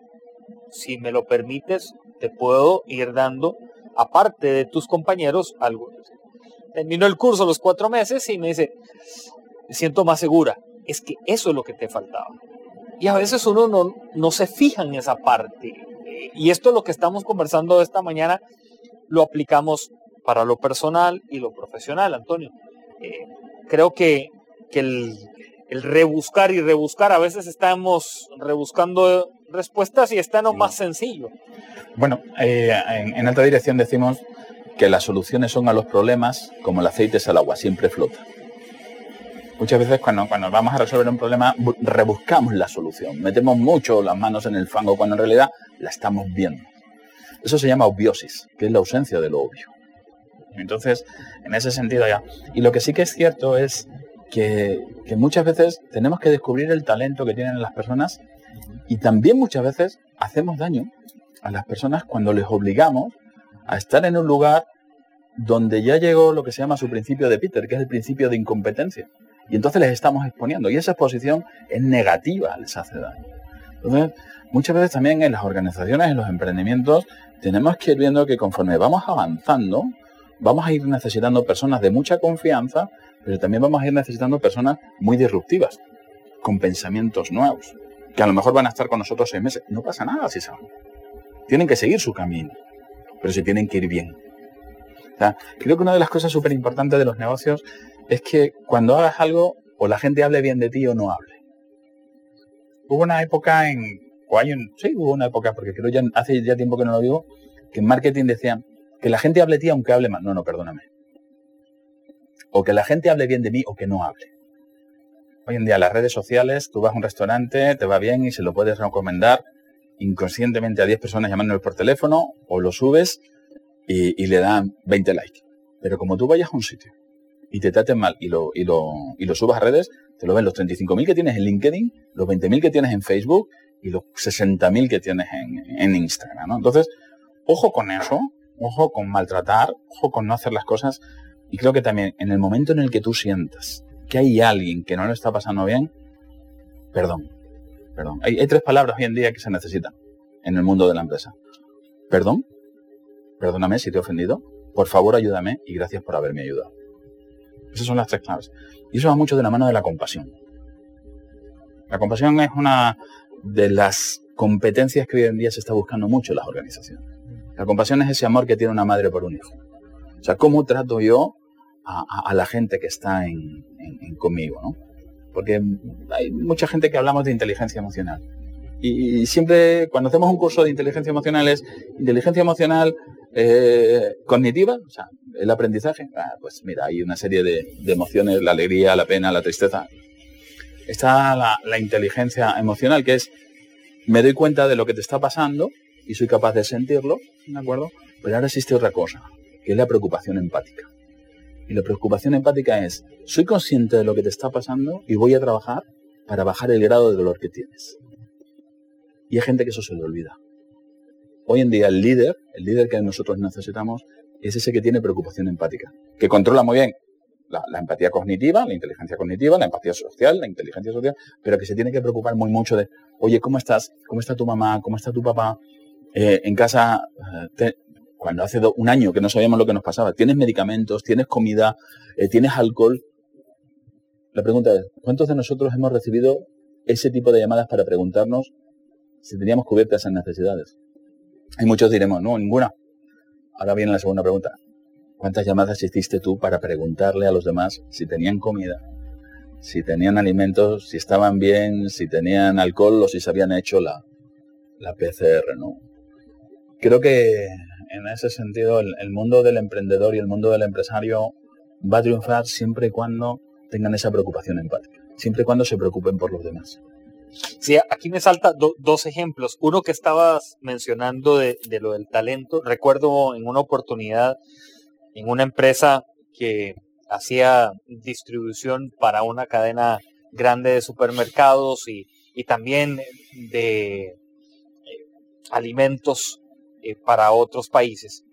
Si me lo permites, te puedo ir dando, aparte de tus compañeros, algo. Terminó el curso los cuatro meses y me dice, me siento más segura. Es que eso es lo que te faltaba. Y a veces uno no, no se fija en esa parte. Y esto es lo que estamos conversando esta mañana, lo aplicamos para lo personal y lo profesional, Antonio. Eh, creo que, el, rebuscar y rebuscar, a veces estamos rebuscando respuestas y está no más sencillo. Bueno, eh, en, en, alta dirección decimos que las soluciones son a los problemas como el aceite es al agua, siempre flota. Muchas veces cuando, cuando vamos a resolver un problema rebuscamos la solución, metemos mucho las manos en el fango cuando en realidad la estamos viendo. Eso se llama obviosis, que es la ausencia de lo obvio. Entonces, en ese sentido ya. Y lo que sí que es cierto es que, muchas veces tenemos que descubrir el talento que tienen las personas y también muchas veces hacemos daño a las personas cuando les obligamos a estar en un lugar donde ya llegó lo que se llama su principio de Peter, que es el principio de incompetencia. Y entonces les estamos exponiendo. Y esa exposición es negativa, les hace daño. Entonces, muchas veces también en las organizaciones, en los emprendimientos, tenemos que ir viendo que conforme vamos avanzando, vamos a ir necesitando personas de mucha confianza, pero también vamos a ir necesitando personas muy disruptivas, con pensamientos nuevos, que a lo mejor van a estar con nosotros seis meses. No pasa nada si saben. Tienen que seguir su camino, pero se tienen que ir bien. creo que una de las cosas súper importantes de los negocios es que cuando hagas algo, o la gente hable bien de ti o no hable. Hubo una época en, o hay sí, hubo una época, porque creo ya hace ya tiempo que no lo vivo, que en marketing decían, que la gente hable de ti aunque hable mal. No, no, perdóname. O que la gente hable bien de mí o que no hable. Hoy en día las redes sociales, tú vas a un restaurante, te va bien y se lo puedes recomendar inconscientemente a 10 personas llamándole por teléfono o lo subes y, le dan 20 likes. Pero como tú vayas a un sitio y te traten mal y lo, y lo, y lo subas a redes, te lo ven los 35.000 que tienes en LinkedIn, los 20.000 que tienes en Facebook y los 60.000 que tienes en, en Instagram. ¿no? Entonces, ojo con eso, ojo con maltratar, ojo con no hacer las cosas. Y creo que también en el momento en el que tú sientas que hay alguien que no lo está pasando bien, perdón, perdón. Hay, tres palabras hoy en día que se necesitan en el mundo de la empresa. Perdón, perdóname si te he ofendido, por favor ayúdame y gracias por haberme ayudado. Esas son las tres claves. Y eso va mucho de la mano de la compasión. La compasión es una de las competencias que hoy en día se está buscando mucho en las organizaciones. La compasión es ese amor que tiene una madre por un hijo. O sea, ¿cómo trato yo a, la gente que está en, conmigo? ¿no? Porque hay mucha gente que hablamos de inteligencia emocional. Y, siempre cuando hacemos un curso de inteligencia emocional es inteligencia emocional eh, cognitiva, o sea, el aprendizaje. Ah, pues mira, hay una serie de, emociones, la alegría, la pena, la tristeza. está la, inteligencia emocional, que es me doy cuenta de lo que te está pasando y soy capaz de sentirlo, ¿de acuerdo? Pero ahora existe otra cosa, que es la preocupación empática. Y la preocupación empática es, soy consciente de lo que te está pasando y voy a trabajar para bajar el grado de dolor que tienes. Y hay gente que eso se le olvida. Hoy en día el líder, el líder que nosotros necesitamos, es ese que tiene preocupación empática, que controla muy bien la, empatía cognitiva, la inteligencia cognitiva, la empatía social, la inteligencia social, pero que se tiene que preocupar muy mucho de, oye, ¿cómo estás? ¿Cómo está tu mamá? ¿Cómo está tu papá? Eh, en casa, eh, cuando hace un año que no sabíamos lo que nos pasaba, ¿tienes medicamentos? ¿Tienes comida? Eh, ¿Tienes alcohol? La pregunta es, ¿cuántos de nosotros hemos recibido ese tipo de llamadas para preguntarnos si teníamos cubiertas esas necesidades? Hay muchos diremos, no, ninguna. Ahora viene la segunda pregunta. ¿Cuántas llamadas hiciste tú para preguntarle a los demás si tenían comida, si tenían alimentos, si estaban bien, si tenían alcohol o si se habían hecho la, la PCR, ¿no? Creo que en ese sentido el, mundo del emprendedor y el mundo del empresario va a triunfar siempre y cuando tengan esa preocupación empática, siempre y cuando se preocupen por los demás. Sí, aquí me salta dos ejemplos. Uno que estabas mencionando de, de, lo del talento. Recuerdo en una oportunidad en una empresa que hacía distribución para una cadena grande de supermercados y, también de eh, alimentos eh, para otros países.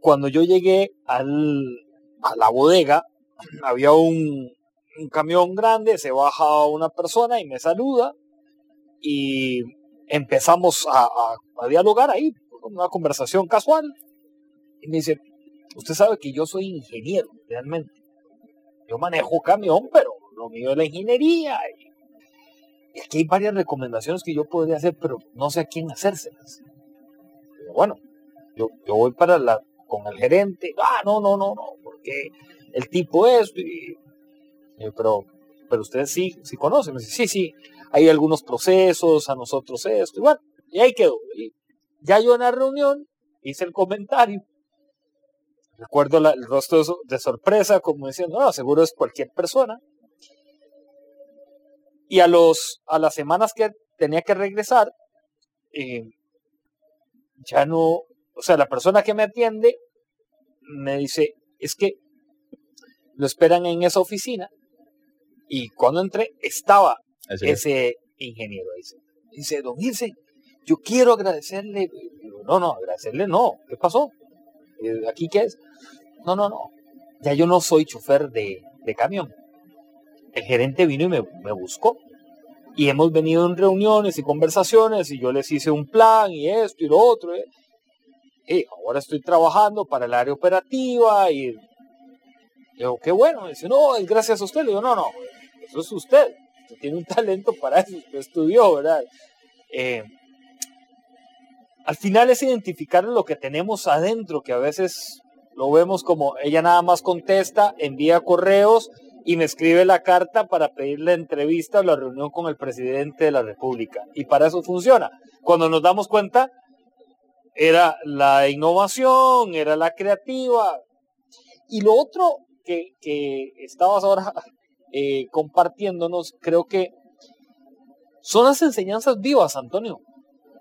Cuando yo llegué al, a la bodega, había un, camión grande, se baja una persona y me saluda y empezamos a, a dialogar ahí, una conversación casual. Y me dice, usted sabe que yo soy ingeniero, realmente. Yo manejo camión, pero lo mío es la ingeniería. Y aquí hay varias recomendaciones que yo podría hacer, pero no sé a quién hacérselas. Bueno, yo, yo voy para la, con el gerente. Ah, no, no, no, no, porque el tipo es... pero, pero ustedes sí, sí conocen. Dice, sí, sí, hay algunos procesos, a nosotros esto. Y bueno, y ahí quedó. Y ya yo en la reunión hice el comentario Recuerdo el rostro de sorpresa, como diciendo, no, seguro es cualquier persona. Y a, los, a las semanas que tenía que regresar, eh, ya no, o sea, la persona que me atiende me dice, es que lo esperan en esa oficina. Y cuando entré, estaba ese ingeniero. Dice, dice, don Ilse, yo quiero agradecerle. no, no, agradecerle no. ¿Qué pasó? Eh, ¿Aquí qué es? No, no, no. Ya yo no soy chofer de, camión. El gerente vino y me, buscó. Y hemos venido en reuniones y conversaciones y yo les hice un plan y esto y lo otro. ¿eh? Y ahora estoy trabajando para el área operativa y digo, qué bueno. dice, no, es gracias a usted. Le digo, no, no, eso es usted. Usted tiene un talento para eso, usted estudió, ¿verdad? Eh, al final es identificar lo que tenemos adentro, que a veces lo vemos como ella nada más contesta, envía correos y me escribe la carta para pedir la entrevista o la reunión con el presidente de la República. Y para eso funciona. Cuando nos damos cuenta, era la innovación, era la creativa. Y lo otro que, que estabas ahora eh, compartiéndonos, creo que son las enseñanzas vivas, Antonio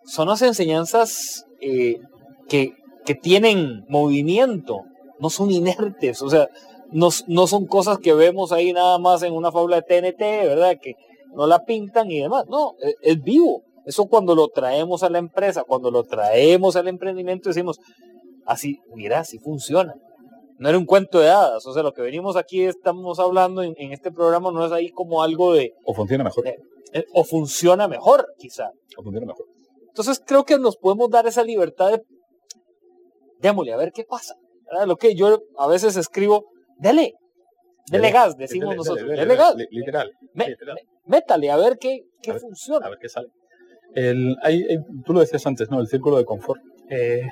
son las enseñanzas eh, que, que, tienen movimiento, no son inertes, o sea, no, no, son cosas que vemos ahí nada más en una fábula de TNT, ¿verdad? Que no la pintan y demás, no, es, es vivo. Eso cuando lo traemos a la empresa, cuando lo traemos al emprendimiento, decimos, así, mira, así funciona. No era un cuento de hadas, o sea, lo que venimos aquí estamos hablando en, este programa no es ahí como algo de... O funciona mejor. Eh, o funciona mejor, quizá. O funciona mejor. Entonces creo que nos podemos dar esa libertad de, démosle, a ver qué pasa. Lo que yo a veces escribo, dele, dele, gas, decimos nosotros, dele, gas. Literal, Métale, a ver qué, qué funciona. A ver qué sale. El, hay, tú lo decías antes, ¿no? El círculo de confort. Eh,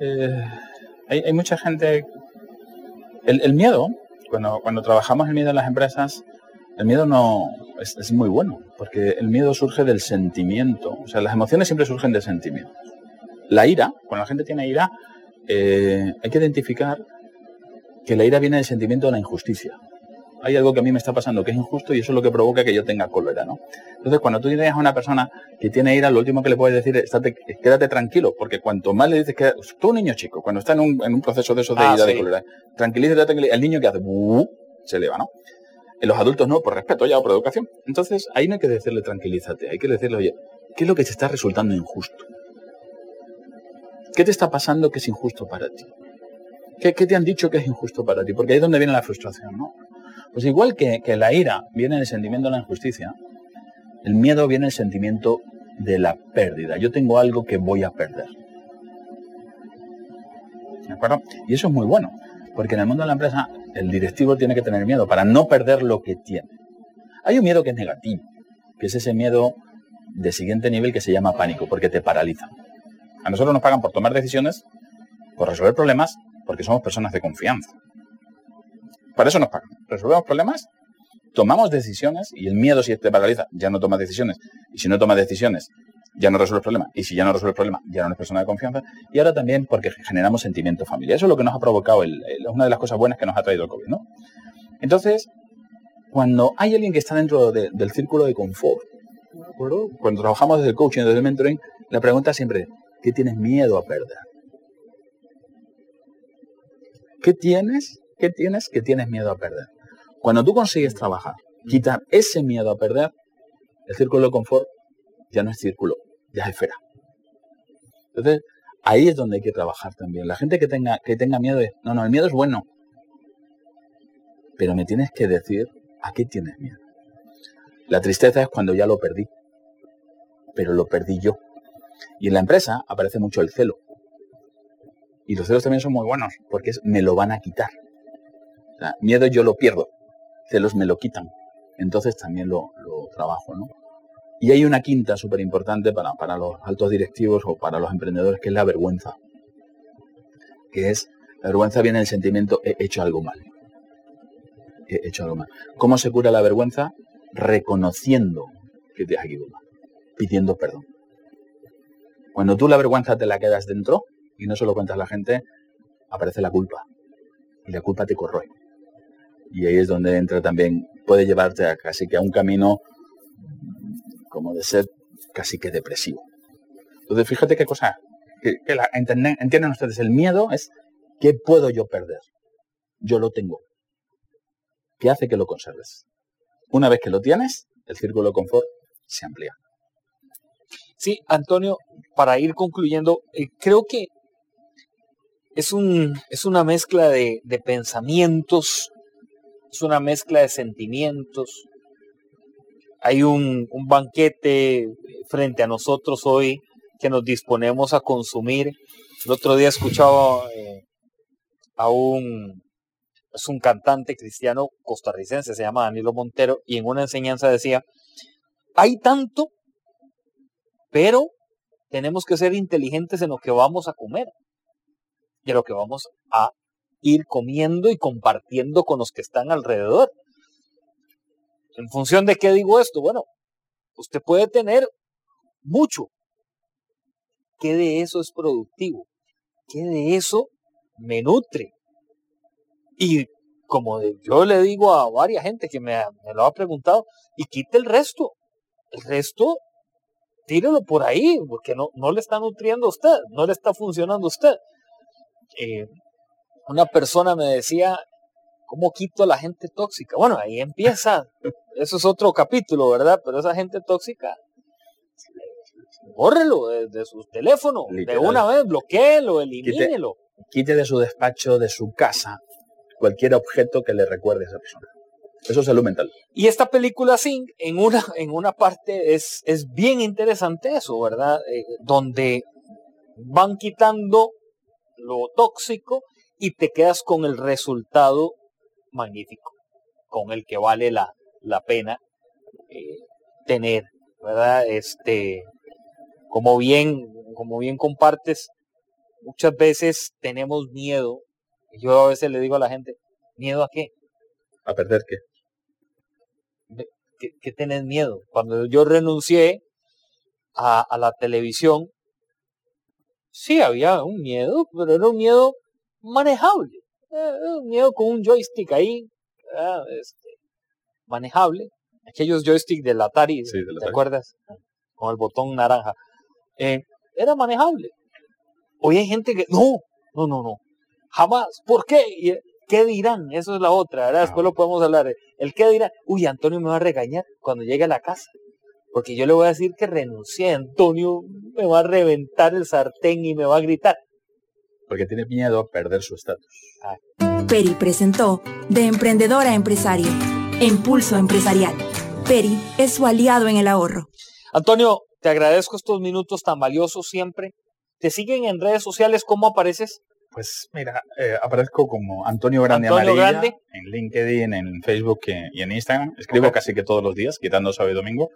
eh, hay, hay, mucha gente... El, el, miedo, cuando, cuando trabajamos el miedo en las empresas, el miedo no es, muy bueno, porque el miedo surge del sentimiento. O sea, las emociones siempre surgen del sentimiento. La ira, cuando la gente tiene ira, eh, hay que identificar que la ira viene del sentimiento de la injusticia. hay algo que a mí me está pasando que es injusto y eso es lo que provoca que yo tenga cólera, ¿no? Entonces, cuando tú dices a una persona que tiene ira, lo último que le puedes decir es, quédate tranquilo, porque cuanto más le dices que tú un niño chico, cuando está en un, proceso de eso de ah, ira, de cólera, tranquilízate, el niño que hace, se eleva, ¿no? En los adultos no, por respeto ya o por educación. Entonces, ahí no hay que decirle tranquilízate, hay que decirle, oye, ¿qué es lo que te está resultando injusto? ¿Qué te está pasando que es injusto para ti? ¿Qué, te han dicho que es injusto para ti? Porque ahí es donde viene la frustración, ¿no? Pues igual que, que la ira viene el sentimiento de la injusticia, el miedo viene el sentimiento de la pérdida. Yo tengo algo que voy a perder. ¿De acuerdo? Y eso es muy bueno, porque en el mundo de la empresa el directivo tiene que tener miedo para no perder lo que tiene. Hay un miedo que es negativo, que es ese miedo de siguiente nivel que se llama pánico, porque te paraliza. A nosotros nos pagan por tomar decisiones, por resolver problemas, porque somos personas de confianza. Para eso nos pagan. Resolvemos problemas, tomamos decisiones y el miedo si te paraliza, ya no tomas decisiones. Y si no tomas decisiones, ya no resuelves problemas. Y si ya no resuelves problemas, ya no eres persona de confianza. Y ahora también porque generamos sentimiento familiar. Eso es lo que nos ha provocado, una de las cosas buenas que nos ha traído el COVID. ¿no? Entonces, cuando hay alguien que está dentro del círculo de confort, cuando trabajamos desde el coaching, desde el mentoring, la pregunta siempre es, ¿qué tienes miedo a perder? ¿Qué tienes? ¿Qué tienes que tienes miedo a perder? Cuando tú consigues trabajar, quitar ese miedo a perder, el círculo de confort ya no es círculo, ya es esfera. Entonces, ahí es donde hay que trabajar también. La gente que tenga, que tenga miedo es, no, no, el miedo es bueno. Pero me tienes que decir a qué tienes miedo. La tristeza es cuando ya lo perdí. Pero lo perdí yo. Y en la empresa aparece mucho el celo. Y los celos también son muy buenos, porque me lo van a quitar. miedo yo lo pierdo, celos me lo quitan. Entonces también lo, trabajo, ¿no? Y hay una quinta súper importante para, para los altos directivos o para los emprendedores, que es la vergüenza. Que es, la vergüenza viene del sentimiento, he hecho algo mal. He hecho algo mal. ¿Cómo se cura la vergüenza? Reconociendo que te has equivocado, pidiendo perdón. Cuando tú la vergüenza te la quedas dentro, y no se lo cuentas a la gente, aparece la culpa. Y la culpa te corroe. Y ahí es donde entra también, puede llevarte a casi que a un camino como de ser casi que depresivo. Entonces, fíjate qué cosa, que, entienden, ustedes, el miedo es, ¿qué puedo yo perder? Yo lo tengo. ¿Qué hace que lo conserves? Una vez que lo tienes, el círculo de confort se amplía. Sí, Antonio, para ir concluyendo, eh, creo que es, un, es una mezcla de, pensamientos, es una mezcla de sentimientos. Hay un, banquete frente a nosotros hoy que nos disponemos a consumir. El otro día escuchaba eh, a un, es un cantante cristiano costarricense, se llama Danilo Montero, y en una enseñanza decía, hay tanto, pero tenemos que ser inteligentes en lo que vamos a comer de lo que vamos a ir comiendo y compartiendo con los que están alrededor. ¿En función de qué digo esto? Bueno, usted puede tener mucho. ¿Qué de eso es productivo? ¿Qué de eso me nutre? Y como yo le digo a varias gente que me, me lo ha preguntado, y quite el resto. El resto, tírelo por ahí, porque no, no le está nutriendo a usted, no le está funcionando a usted. Eh, una persona me decía, ¿cómo quito a la gente tóxica? Bueno, ahí empieza, eso es otro capítulo, ¿verdad? Pero esa gente tóxica, bórrelo de, su teléfono, de una vez, bloqueelo, elimínelo. Quite, de su despacho, de su casa, cualquier objeto que le recuerde a esa persona. Eso es salud mental. Y esta película Sing, en una, en una parte es, es bien interesante eso, ¿verdad? Eh, donde van quitando lo tóxico y te quedas con el resultado magnífico, con el que vale la, la pena eh, tener, ¿verdad? Este, como bien, como bien compartes, muchas veces tenemos miedo. Yo a veces le digo a la gente, ¿miedo a qué? ¿A perder qué? ¿Qué, qué tenés miedo? Cuando yo renuncié a, a la televisión, sí había un miedo, pero era un miedo manejable. un miedo con un joystick ahí. Este, manejable. Aquellos joystick del Atari, Sí, del ¿te Atari. acuerdas? Con el botón naranja. Eh, era manejable. Hoy hay gente que, no, no, no, no, jamás. ¿Por qué? Y, eh, ¿Qué dirán? Eso es la otra, ¿verdad? Después lo podemos hablar. El qué dirán. Uy, Antonio me va a regañar cuando llegue a la casa. Porque yo le voy a decir que renuncié. Antonio me va a reventar el sartén y me va a gritar. Porque tiene miedo a perder su estatus. Peri presentó De Emprendedor a Empresario. Impulso Empresarial. Peri es su aliado en el ahorro. Antonio, te agradezco estos minutos tan valiosos siempre. ¿Te siguen en redes sociales? ¿Cómo apareces? Pues mira, eh, aparezco como Antonio Grande Antonio Amarilla Grande. en LinkedIn, en Facebook y en Instagram. Escribo casi que todos los días, quitando sábado y domingo.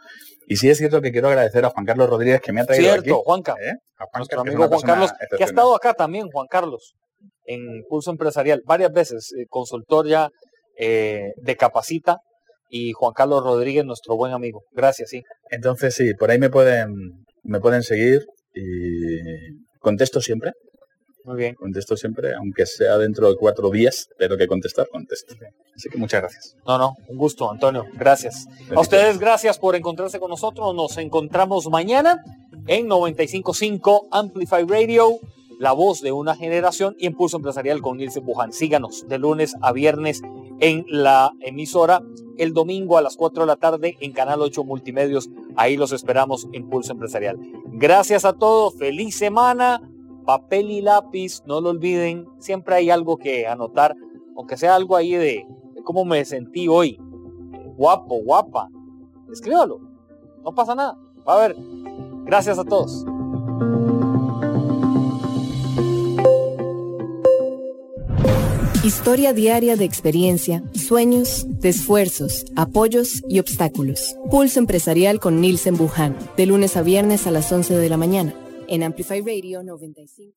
Y sí es cierto que quiero agradecer a Juan Carlos Rodríguez que me ha traído Cierto, aquí. Juanca. ¿eh? A Juanca, Nuestro amigo Juan Carlos, que ha estado acá también, Juan Carlos, en Pulso Empresarial, varias veces, eh, consultor ya eh, de Capacita, y Juan Carlos Rodríguez, nuestro buen amigo. Gracias, sí. Entonces sí, por ahí me pueden, me pueden seguir y contesto siempre. Muy bien. Contesto siempre, aunque sea dentro de cuatro días, pero que contestar, contesto. Así que muchas gracias. No, no, un gusto, Antonio. Gracias. A ustedes, gracias por encontrarse con nosotros. Nos encontramos mañana en 95.5 Amplify Radio, la voz de una generación y Impulso Empresarial con Nilsen Buján. Síganos de lunes a viernes en la emisora, el domingo a las 4 de la tarde en Canal 8 Multimedios. Ahí los esperamos, Impulso Empresarial. Gracias a todos, feliz semana, papel y lápiz, no lo olviden, siempre hay algo que anotar, aunque sea algo ahí de, cómo me sentí hoy. Guapo, guapa. Escríbalo, no pasa nada. Va a ver. Gracias a todos. Historia diaria de experiencia, sueños, de esfuerzos, apoyos y obstáculos. Pulso empresarial con Nielsen Buján, de lunes a viernes a las 11 de la mañana, en Amplify Radio 95.